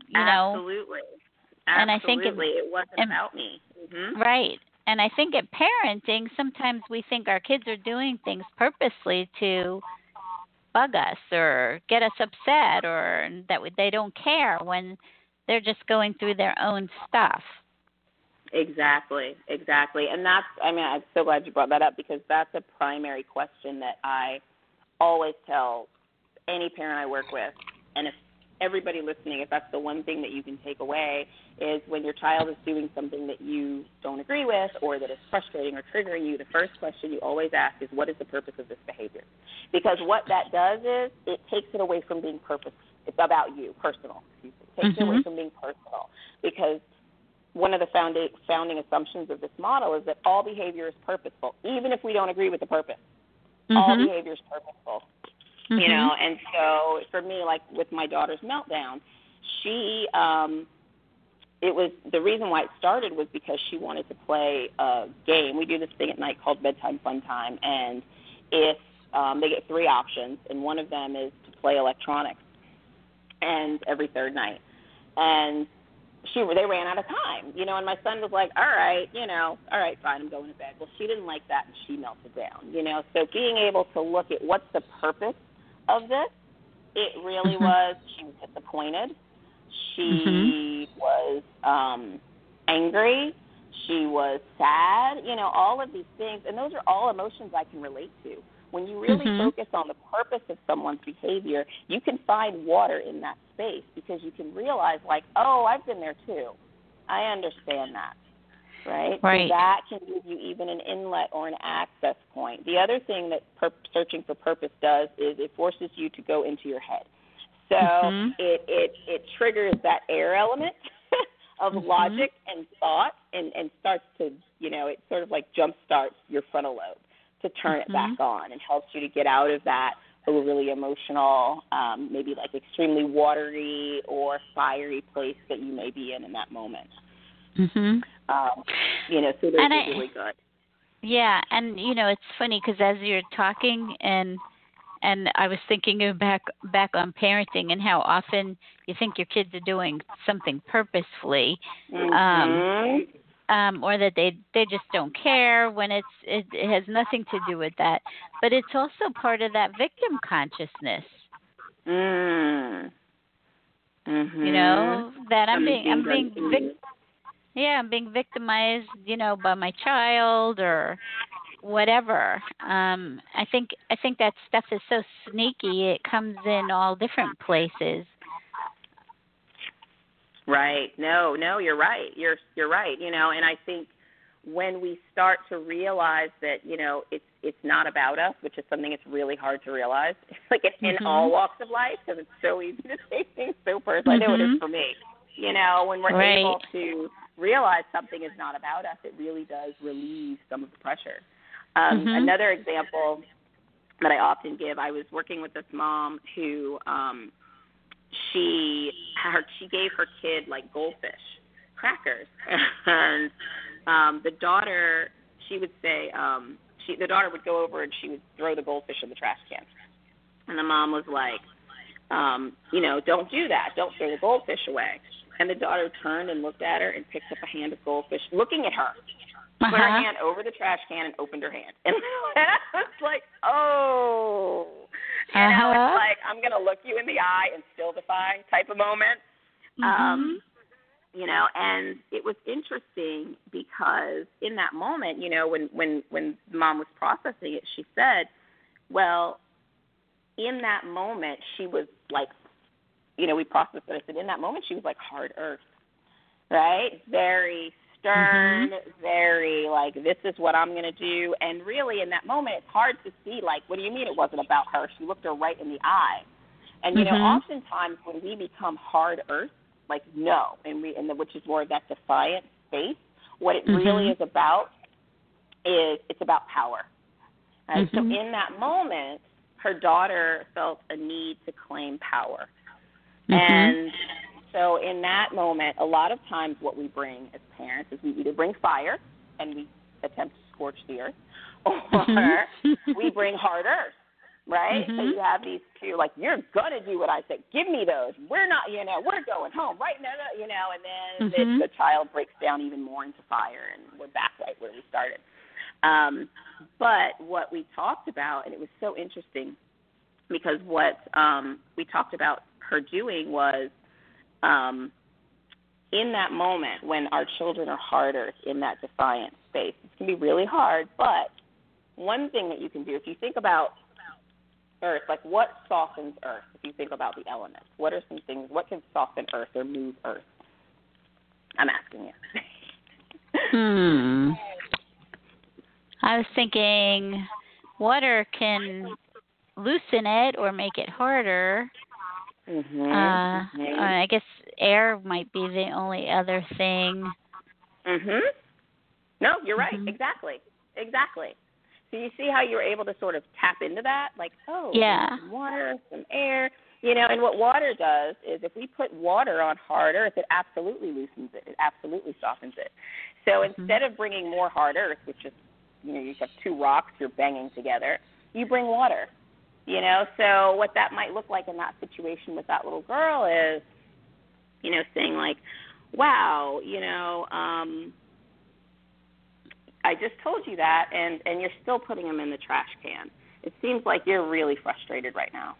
You know,
absolutely
And I think it-
absolutely it, wasn't
and-
about me mhm
Right. And I think at parenting, sometimes we think our kids are doing things purposely to bug us or get us upset or that they don't care when they're just going through their own stuff.
Exactly, exactly. And that's, I mean, I'm so glad you brought that up because that's a primary question that I always tell any parent I work with. And if everybody listening, if that's the one thing that you can take away, is when your child is doing something that you don't agree with or that is frustrating or triggering you, the first question you always ask is, what is the purpose of this behavior? Because what that does is it takes it away from being purpose. It's about you, personal. It takes it away
Mhm.
from being personal because one of the founda- founding assumptions of this model is that all behavior is purposeful, even if we don't agree with the purpose. All
Mhm.
behavior is purposeful, you
Mhm.
know. And so, for me, like with my daughter's meltdown, she, um, it was the reason why it started was because she wanted to play a game. We do this thing at night called bedtime fun time, and if um, they get three options, and one of them is to play electronics, and every third night, and she they ran out of time, you know, and my son was like, "All right, you know, all right, fine, I'm going to bed." Well, she didn't like that, and she melted down, you know. So being able to look at what's the purpose of this, it really
Mhm.
was. She was disappointed. She was um angry. She was sad. You know, all of these things, and those are all emotions I can relate to. When you really
Mhm.
focus on the purpose of someone's behavior, you can find water in that space because you can realize, like, oh, I've been there too. I understand that. Right?
Right.
So that can give you even an inlet or an access point. The other thing that per- searching for purpose does is it forces you to go into your head. So
Mhm.
it, it it triggers that air element *laughs* of
Mhm.
logic and thought and, and starts to you know, it sort of like jump starts your frontal lobe to turn
Mhm.
it back on and helps you to get out of that overly emotional, um, maybe like extremely watery or fiery place that you may be in in that moment.
Mhm.
Um, you know, so those
And
are
I-
really good.
Yeah, and you know it's funny because as you're talking and and I was thinking of back back on parenting and how often you think your kids are doing something purposefully,
Mhm.
um, or that they they just don't care when it's it, it has nothing to do with that. But it's also part of that victim consciousness.
Mm. Mhm.
You know that I'm being I'm being
to
vic-
you.
Yeah I'm being victimized you know by my child or whatever um i think i think that stuff is so sneaky it comes in all different places
Right. No, no, you're right. You're you're right. You know, and I think when we start to realize that, you know, it's it's not about us, which is something it's really hard to realize, *laughs* like in, in
Mhm.
all walks of life, because it's so easy to take things so personal. I know it is
Mhm.
for me. You know, when we're
Right.
able to realize something is not about us, it really does relieve some of the pressure. Um,
Mhm.
Another example that I often give, I was working with this mom who um, she her she gave her kid like goldfish crackers, *laughs* and um, the daughter she would say um, she the daughter would go over and she would throw the goldfish in the trash can, and the mom was like, um, you know, don't do that, don't throw the goldfish away. And the daughter turned and looked at her and picked up a hand of goldfish, looking at her, put her
Uh-huh.
hand over the trash can and opened her hand. *laughs* And I was like, oh. You know,
Uh-huh.
it's like I'm gonna look you in the eye and still defy type of moment.
Mhm.
Um, you know, and it was interesting because in that moment, you know, when when when mom was processing it, she said, "Well, in that moment, she was like, you know, we processed it. I said, in that moment, she was like hard earth, right? Very stern, very like, this is what I'm gonna do. And really, in that moment, it's hard to see like, what do you mean it wasn't about her? She looked her right in the eye, and you know,
Mhm.
oftentimes when we become hard earth like no, and we and the, which is more of that defiant space. What it really
Mhm.
is about is it's about power. Right? So
Mhm.
in that moment, her daughter felt a need to claim power,
Mhm.
and so in that moment, a lot of times what we bring as parents is we either bring fire and we attempt to scorch the earth, *laughs* or
Mhm.
we bring hard earth right? So
Mhm.
you have these two, like, you're gonna do what I say. Give me those. We're not, you know, we're going home right now, you know. And then
Mhm.
the, the child breaks down even more into fire, and we're back right where we started. Um, but what we talked about, and it was so interesting, because what um, we talked about her doing was, um, in that moment when our children are harder in that defiant space, it can be really hard. But one thing that you can do, if you think about earth, like what softens earth? If you think about the elements, what are some things? What can soften earth or move earth? I'm asking you. *laughs*
Hmm. I was thinking water can loosen it or make it harder.
Mhm.
Uh,
mhm.
I guess air might be the only other thing.
Mhm. No, you're right.
Mhm.
Exactly. Exactly. So you see how you were able to sort of tap into that, like, oh,
Yeah.
some water, some air, you know. And what water does is, if we put water on hard earth, it absolutely loosens it. It absolutely softens it. So
Mhm.
instead of bringing more hard earth, which is, you know, you have two rocks you're banging together, you bring water. You know, so what that might look like in that situation with that little girl is, you know, saying like, wow, you know, um, I just told you that, and and you're still putting them in the trash can. It seems like you're really frustrated right now,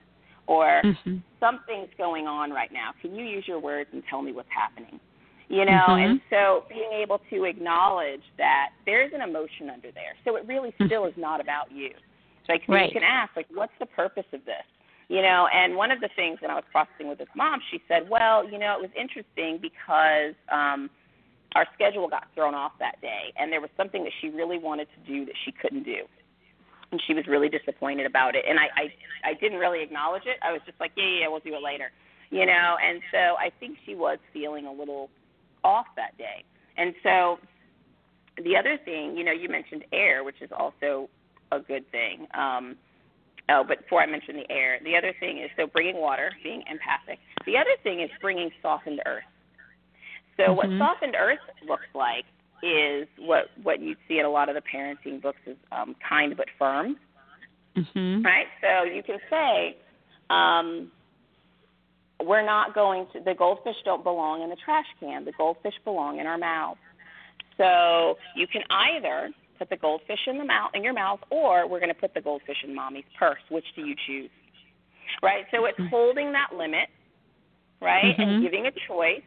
or
Mhm.
something's going on right now. Can you use your words and tell me what's happening? You know,
Mhm.
and so being able to acknowledge that there's an emotion under there. So it really still is not about you. So like
Right.
you can ask, like, what's the purpose of this? You know, and one of the things when I was processing with this mom, she said, Well, you know, it was interesting because um our schedule got thrown off that day and there was something that she really wanted to do that she couldn't do and she was really disappointed about it and i i i didn't really acknowledge it i was just like yeah yeah we'll do it later you know and so i think she was feeling a little off that day and so the other thing you know you mentioned air which is also a good thing um Oh, but before I mention the air, the other thing is so bringing water, being empathic. The other thing is bringing softened earth. So what
Mhm.
softened earth looks like is what what you see in a lot of the parenting books is um, kind but firm,
Mhm.
right? So you can say, um, we're not going to. The goldfish don't belong in the trash can. The goldfish belong in our mouth. So you can either put the goldfish in the mouth in your mouth, or we're going to put the goldfish in mommy's purse. Which do you choose? Right. So it's holding that limit, right,
Mhm.
and giving a choice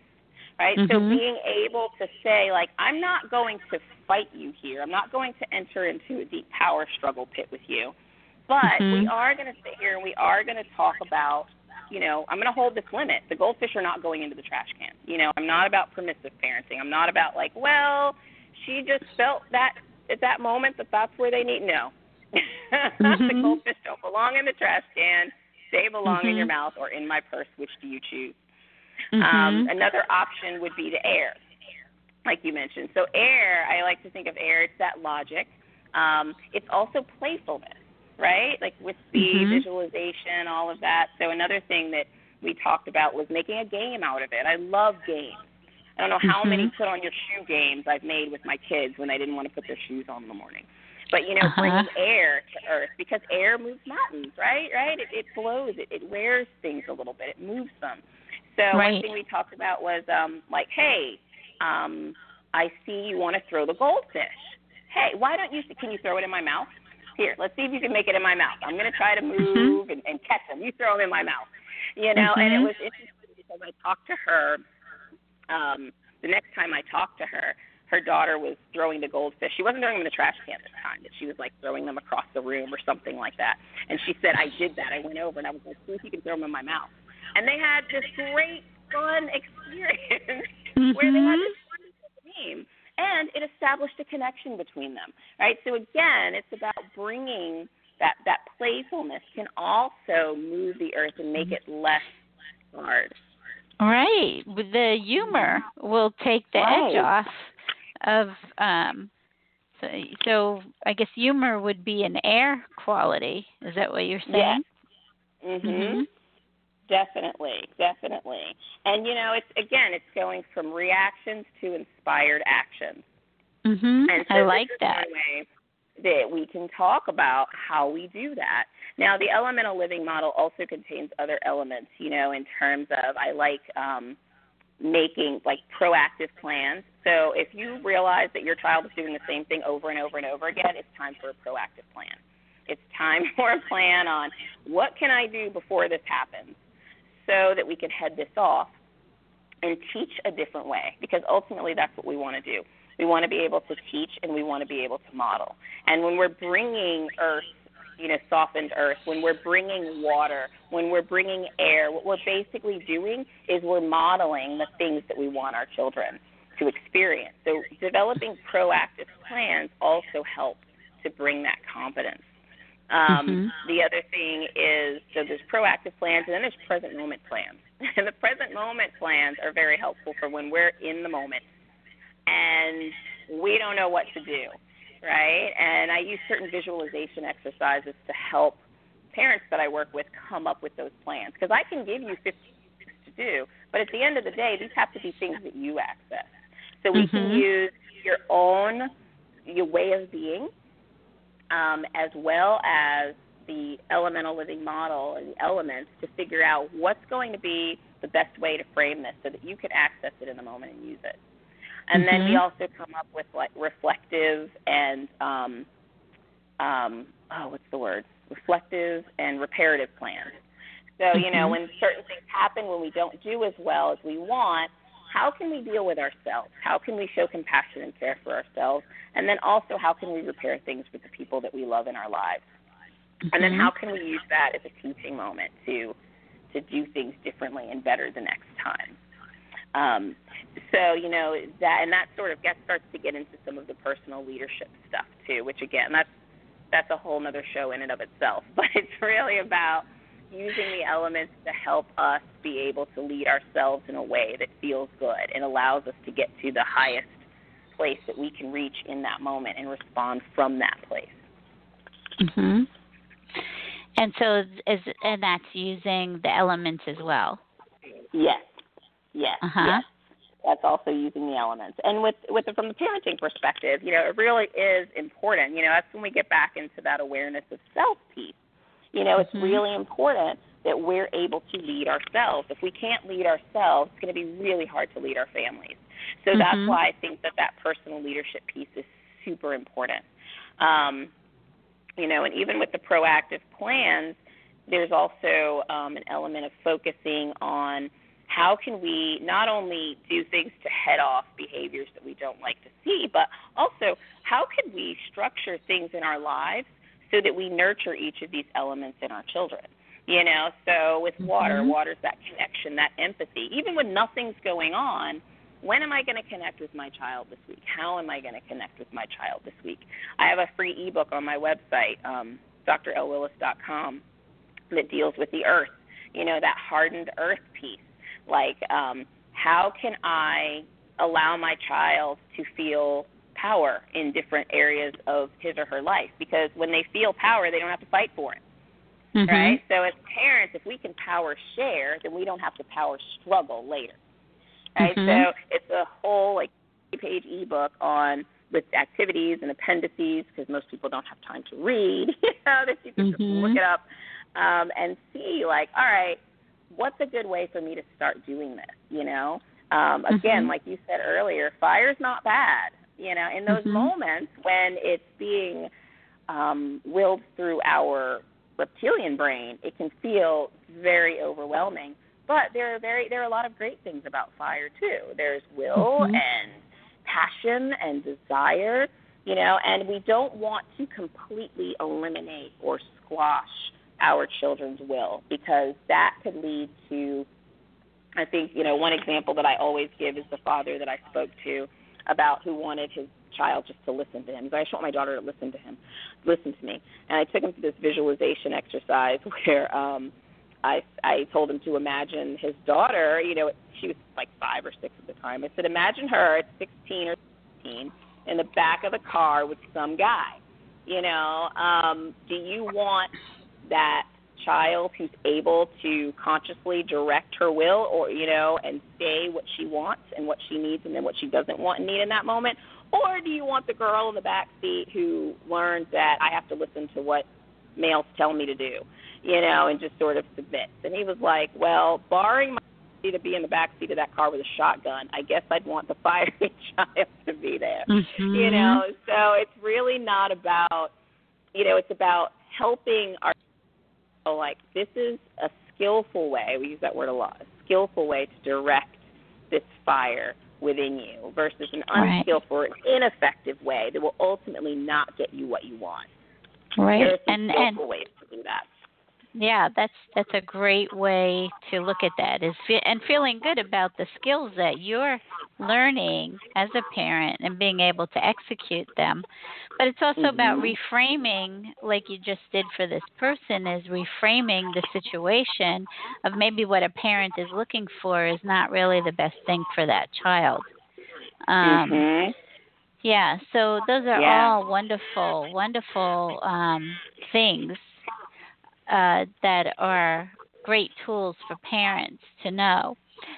right? So
Mhm.
being able to say, like, I'm not going to fight you here. I'm not going to enter into a deep power struggle pit with you. But we
Mhm.
are going to sit here and we are going to talk about, you know, I'm going to hold this limit. The goldfish are not going into the trash can. You know, I'm not about permissive parenting. I'm not about, like, well, she just felt that at that moment that that's where they need. No. *laughs* the
Mhm.
goldfish don't belong in the trash can. They belong in your
Mhm.
mouth or in my purse. Which do you choose?
Mhm.
Um, another option would be the air, like you mentioned. So air, I like to think of air. It's that logic. Um, it's also playfulness, right? Like with the
Mhm.
visualization, all of that. So another thing that we talked about was making a game out of it. I love games. I don't know how many
Mhm.
put on your shoe games I've made with my kids when they didn't want to put their shoes on in the morning. But you know,
Uh-huh.
bringing air to earth because air moves mountains, right? Right? It, it blows. It, it wears things a little bit. It moves them. So one thing we talked about was um, like, hey, um, I see you want to throw the goldfish. hey, why don't you? Can you throw it in my mouth? Here, let's see if you can make it in my mouth. I'm going to try to
Mm-hmm.
move and, and catch them. You throw them in my mouth. You know, and it
Mhm.
was interesting because I talked to her. Um, the next time I talked to her, her daughter was throwing the goldfish. She wasn't throwing them in the trash can this time, but she was like throwing them across the room or something like that. And she said, I did that. I went over and I was like, see if you can throw them in my mouth. And they had this great, fun experience *laughs* where they had
Mhm.
this wonderful game. And it established a connection between them, right? So again, it's about bringing that that playfulness can also move the earth and make it less hard.
Right. With The humor will take the edge off of um so, so I guess humor would be an air quality. Is that what you're saying?
Mhm.
Mhm.
Definitely, definitely. And you know, it's again, it's going from reactions to inspired actions.
Mhm.
And so
I like that.
one way that we can talk about how we do that. Now, the elemental living model also contains other elements, you know, in terms of I like um, making like proactive plans. So if you realize that your child is doing the same thing over and over and over again, it's time for a proactive plan. It's time *laughs* for a plan on what can I do before this happens so that we can head this off and teach a different way because ultimately that's what we want to do. We want to be able to teach and we want to be able to model. And when we're bringing earth, you know, softened earth, when we're bringing water, when we're bringing air, what we're basically doing is we're modeling the things that we want our children to experience. So developing proactive plans also help to bring that confidence. Um,
Mhm.
The other thing is so there's proactive plans and then there's present moment plans. *laughs* And the present moment plans are very helpful for when we're in the moment and we don't know what to do, right? And I use certain visualization exercises to help parents that I work with come up with those plans because I can give you 50 things to do, but at the end of the day, these have to be things that you access. So we can
Mhm.
use your own your way of being, um, as well as the elemental living model and the elements to figure out what's going to be the best way to frame this so that you can access it in the moment and use it. And then we
Mhm.
also come up with like reflective and um, um, oh, what's the word? Reflective and reparative plans. So you know
Mhm.
when certain things happen when we don't do as well as we want, how can we deal with ourselves? How can we show compassion and care for ourselves? And then also how can we repair things with the people that we love in our lives? And then
Mhm.
how can we use that as a teaching moment to to do things differently and better the next time? Um, so you know that, and that sort of gets starts to get into some of the personal leadership stuff too, which again, that's that's a whole other show in and of itself. *laughs* But it's really about using the elements to help us be able to lead ourselves in a way that feels good and allows us to get to the highest place that we can reach in that moment and respond from that place.
Mhm. And so is and that's using the elements as well.
Yes. Yes.
Uh-huh.
Yes. That's also using the elements. And with with the, from the parenting perspective, you know, it really is important. You know, that's when we get back into that awareness of self piece. You know, it's
Mhm.
really important that we're able to lead ourselves. If we can't lead ourselves, it's going to be really hard to lead our families. So that's
Mhm.
why I think that that personal leadership piece is super important. Um, you know, and even with the proactive plans, there's also um, an element of focusing on how can we not only do things to head off behaviors that we don't like to see, but also how can we structure things in our lives so that we nurture each of these elements in our children. You know, so with water,
Mhm.
water's that connection, that empathy. Even when nothing's going on, when am I going to connect with my child this week? How am I going to connect with my child this week? I have a free ebook on my website, um, drlwillis.com, that deals with the earth. You know, that hardened earth piece. Like, um, how can I allow my child to feel power in different areas of his or her life? Because when they feel power, they don't have to fight for it
Mhm.
right? So as parents, if we can power share, then we don't have to power struggle later, right?
Mhm.
So it's a whole like page ebook on with activities and appendices because most people don't have time to read. *laughs* You know that you can just
Mhm.
look it up um, and see like, all right, what's a good way for me to start doing this? You know, um, again,
Mhm.
like you said earlier, fire's not bad. You know, in those
Mhm.
moments when it's being um, willed through our reptilian brain, it can feel very overwhelming. But there are very there are a lot of great things about fire too. There's will
Mhm.
and passion and desire, you know, and we don't want to completely eliminate or squash our children's will because that could lead to I think, you know, one example that I always give is the father that I spoke to about who wanted his child just to listen to him. He's like, I just want my daughter to listen to him, listen to me. And I took him through this visualization exercise *laughs* where um I I told him to imagine his daughter, you know, she was like five or six at the time. I said, Imagine her at sixteen or seventeen in the back of the car with some guy. You know, um, do you want that child who's able to consciously direct her will or you know and say what she wants and what she needs and then what she doesn't want and need in that moment? Or do you want the girl in the back seat who learns that I have to listen to what males tell me to do you know and just sort of submits? And he was like well barring my to be in the back seat of that car with a shotgun I guess I'd want the *laughs* fiery child to be there.
Mhm.
you know so it's really not about you know it's about helping our like this is a skillful way we use that word a lot a skillful way to direct this fire within you versus an
Right.
unskillful or ineffective way that will ultimately not get you what you want
Right.
there are some
And and
skillful ways to do that
yeah, that's that's a great way to look at that. Is fe- and feeling good about the skills that you're learning as a parent and being able to execute them. But it's also about
Mhm.
reframing, like you just did for this person, is reframing the situation of maybe what a parent is looking for is not really the best thing for that child. Um,
mhm
yeah, so those are
Yeah.
all wonderful, wonderful um, things uh, that are great tools for parents to know.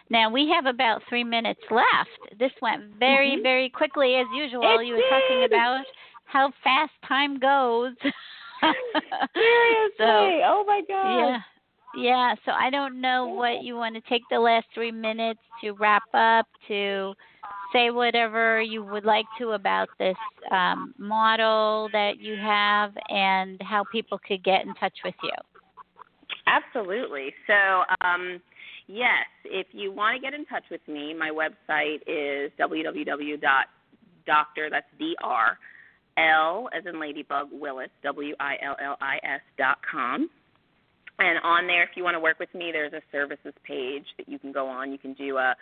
Now we have about three minutes left. This went very,
Mhm.
very quickly as usual.
It
you were talking about how fast time goes. *laughs*
seriously
So,
oh my god
yeah. Yeah, so I don't know what you want to take the last three minutes to wrap up, to say whatever you would like to about this um, model that you have and how people could get in touch with you.
Absolutely. So, um, yes, if you want to get in touch with me, my website is www.doctor, that's D-R, L as in Ladybug, Willis, W-I-L-L-I-S dot com. And on there, if you want to work with me, there's a services page that you can go on. You can do a,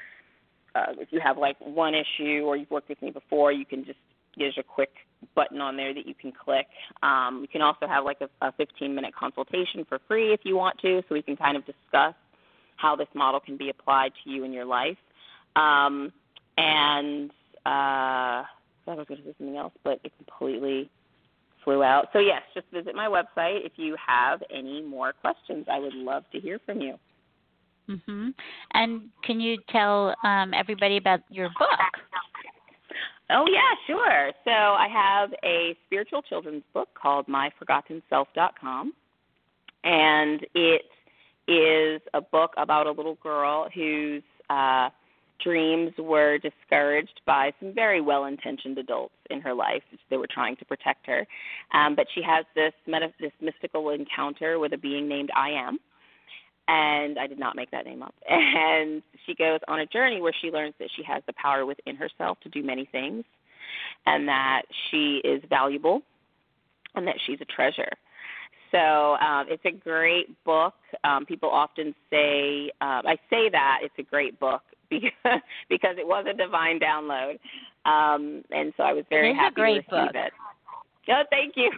uh, if you have like one issue or you've worked with me before, you can just, there's a quick button on there that you can click. Um, you can also have like a, a 15 minute consultation for free if you want to, so we can kind of discuss how this model can be applied to you in your life. Um, and uh, I was going to say something else, but it completely flew out. So yes, just visit my website if you have any more questions. I would love to hear from you.
Hmm And can you tell um, everybody about your book?
Oh yeah, sure. So I have a spiritual children's book called MyForgottenSelf.com, and it is a book about a little girl whose uh, dreams were discouraged by some very well-intentioned adults in her life. They were trying to protect her, um, but she has this meta- this mystical encounter with a being named I Am. And I did not make that name up. *laughs* And she goes on a journey where she learns that she has the power within herself to do many things, and that she is valuable, and that she's a treasure. So um, it's a great book. Um, people often say, uh, I say that it's a great book because *laughs* because it was a divine download, um, and so I was very
It is a
happy
great
to receive
book.
it. Oh, thank you.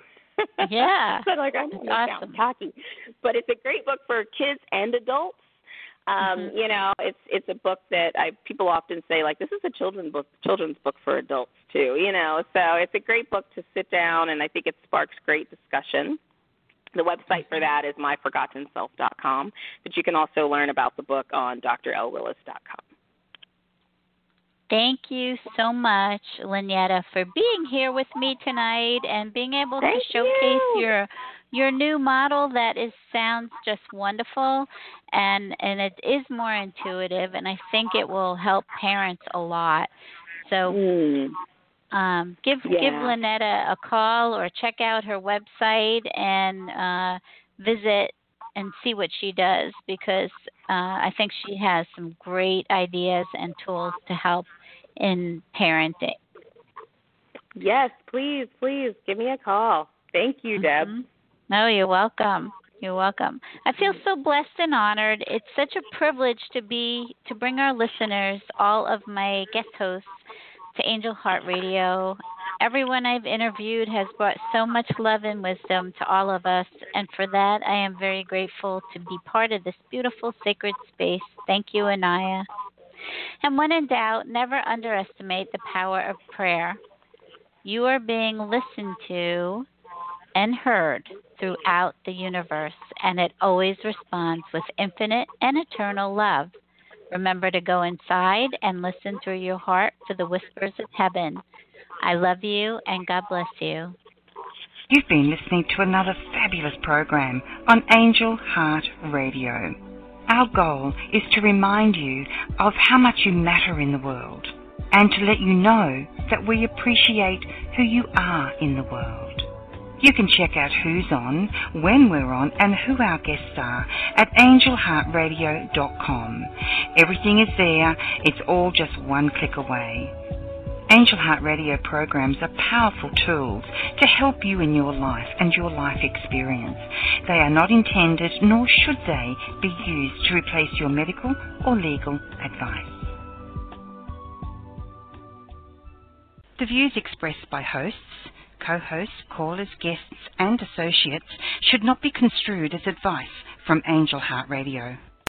Yeah. *laughs*
so like I'm
awesome.
sound cocky, but it's a great book for kids and adults. Um,
Mhm.
You know, it's it's a book that I people often say like this is a children's book children's book for adults too. You know, so it's a great book to sit down, and I think it sparks great discussion. The website for that is myforgottenself.com, but you can also learn about the book on drlwillis.com.
Thank you so much, Lynetta, for being here with me tonight and being able
Thank
to showcase
you.
your your new model that is sounds just wonderful and and it is more intuitive and I think it will help parents a lot. So
Mm.
um, give
yeah.
give Lynetta a call or check out her website and uh, visit and see what she does because uh, I think she has some great ideas and tools to help in parenting.
Yes, please, please give me a call. Thank you, Deb.
Mm-hmm. No, you're welcome. You're welcome. I feel so blessed and honored. It's such a privilege to be to bring our listeners, all of my guest hosts, to Angel Heart Radio. Everyone I've interviewed has brought so much love and wisdom to all of us, and for that I am very grateful to be part of this beautiful sacred space. Thank you, Anaya. And when in doubt, never underestimate the power of prayer. You are being listened to and heard throughout the universe, and it always responds with infinite and eternal love. Remember to go inside and listen through your heart for the whispers of heaven. I love you and God bless you.
You've been listening to another fabulous program on Angel Heart Radio. Our goal is to remind you of how much you matter in the world and to let you know that we appreciate who you are in the world. You can check out who's on, when we're on, and who our guests are at angelheartradio.com. Everything is there, it's all just one click away. Angel Heart Radio programs are powerful tools to help you in your life and your life experience. They are not intended, nor should they, be used to replace your medical or legal advice. The views expressed by hosts co-hosts, callers, guests and associates should not be construed as advice from Angel Heart Radio.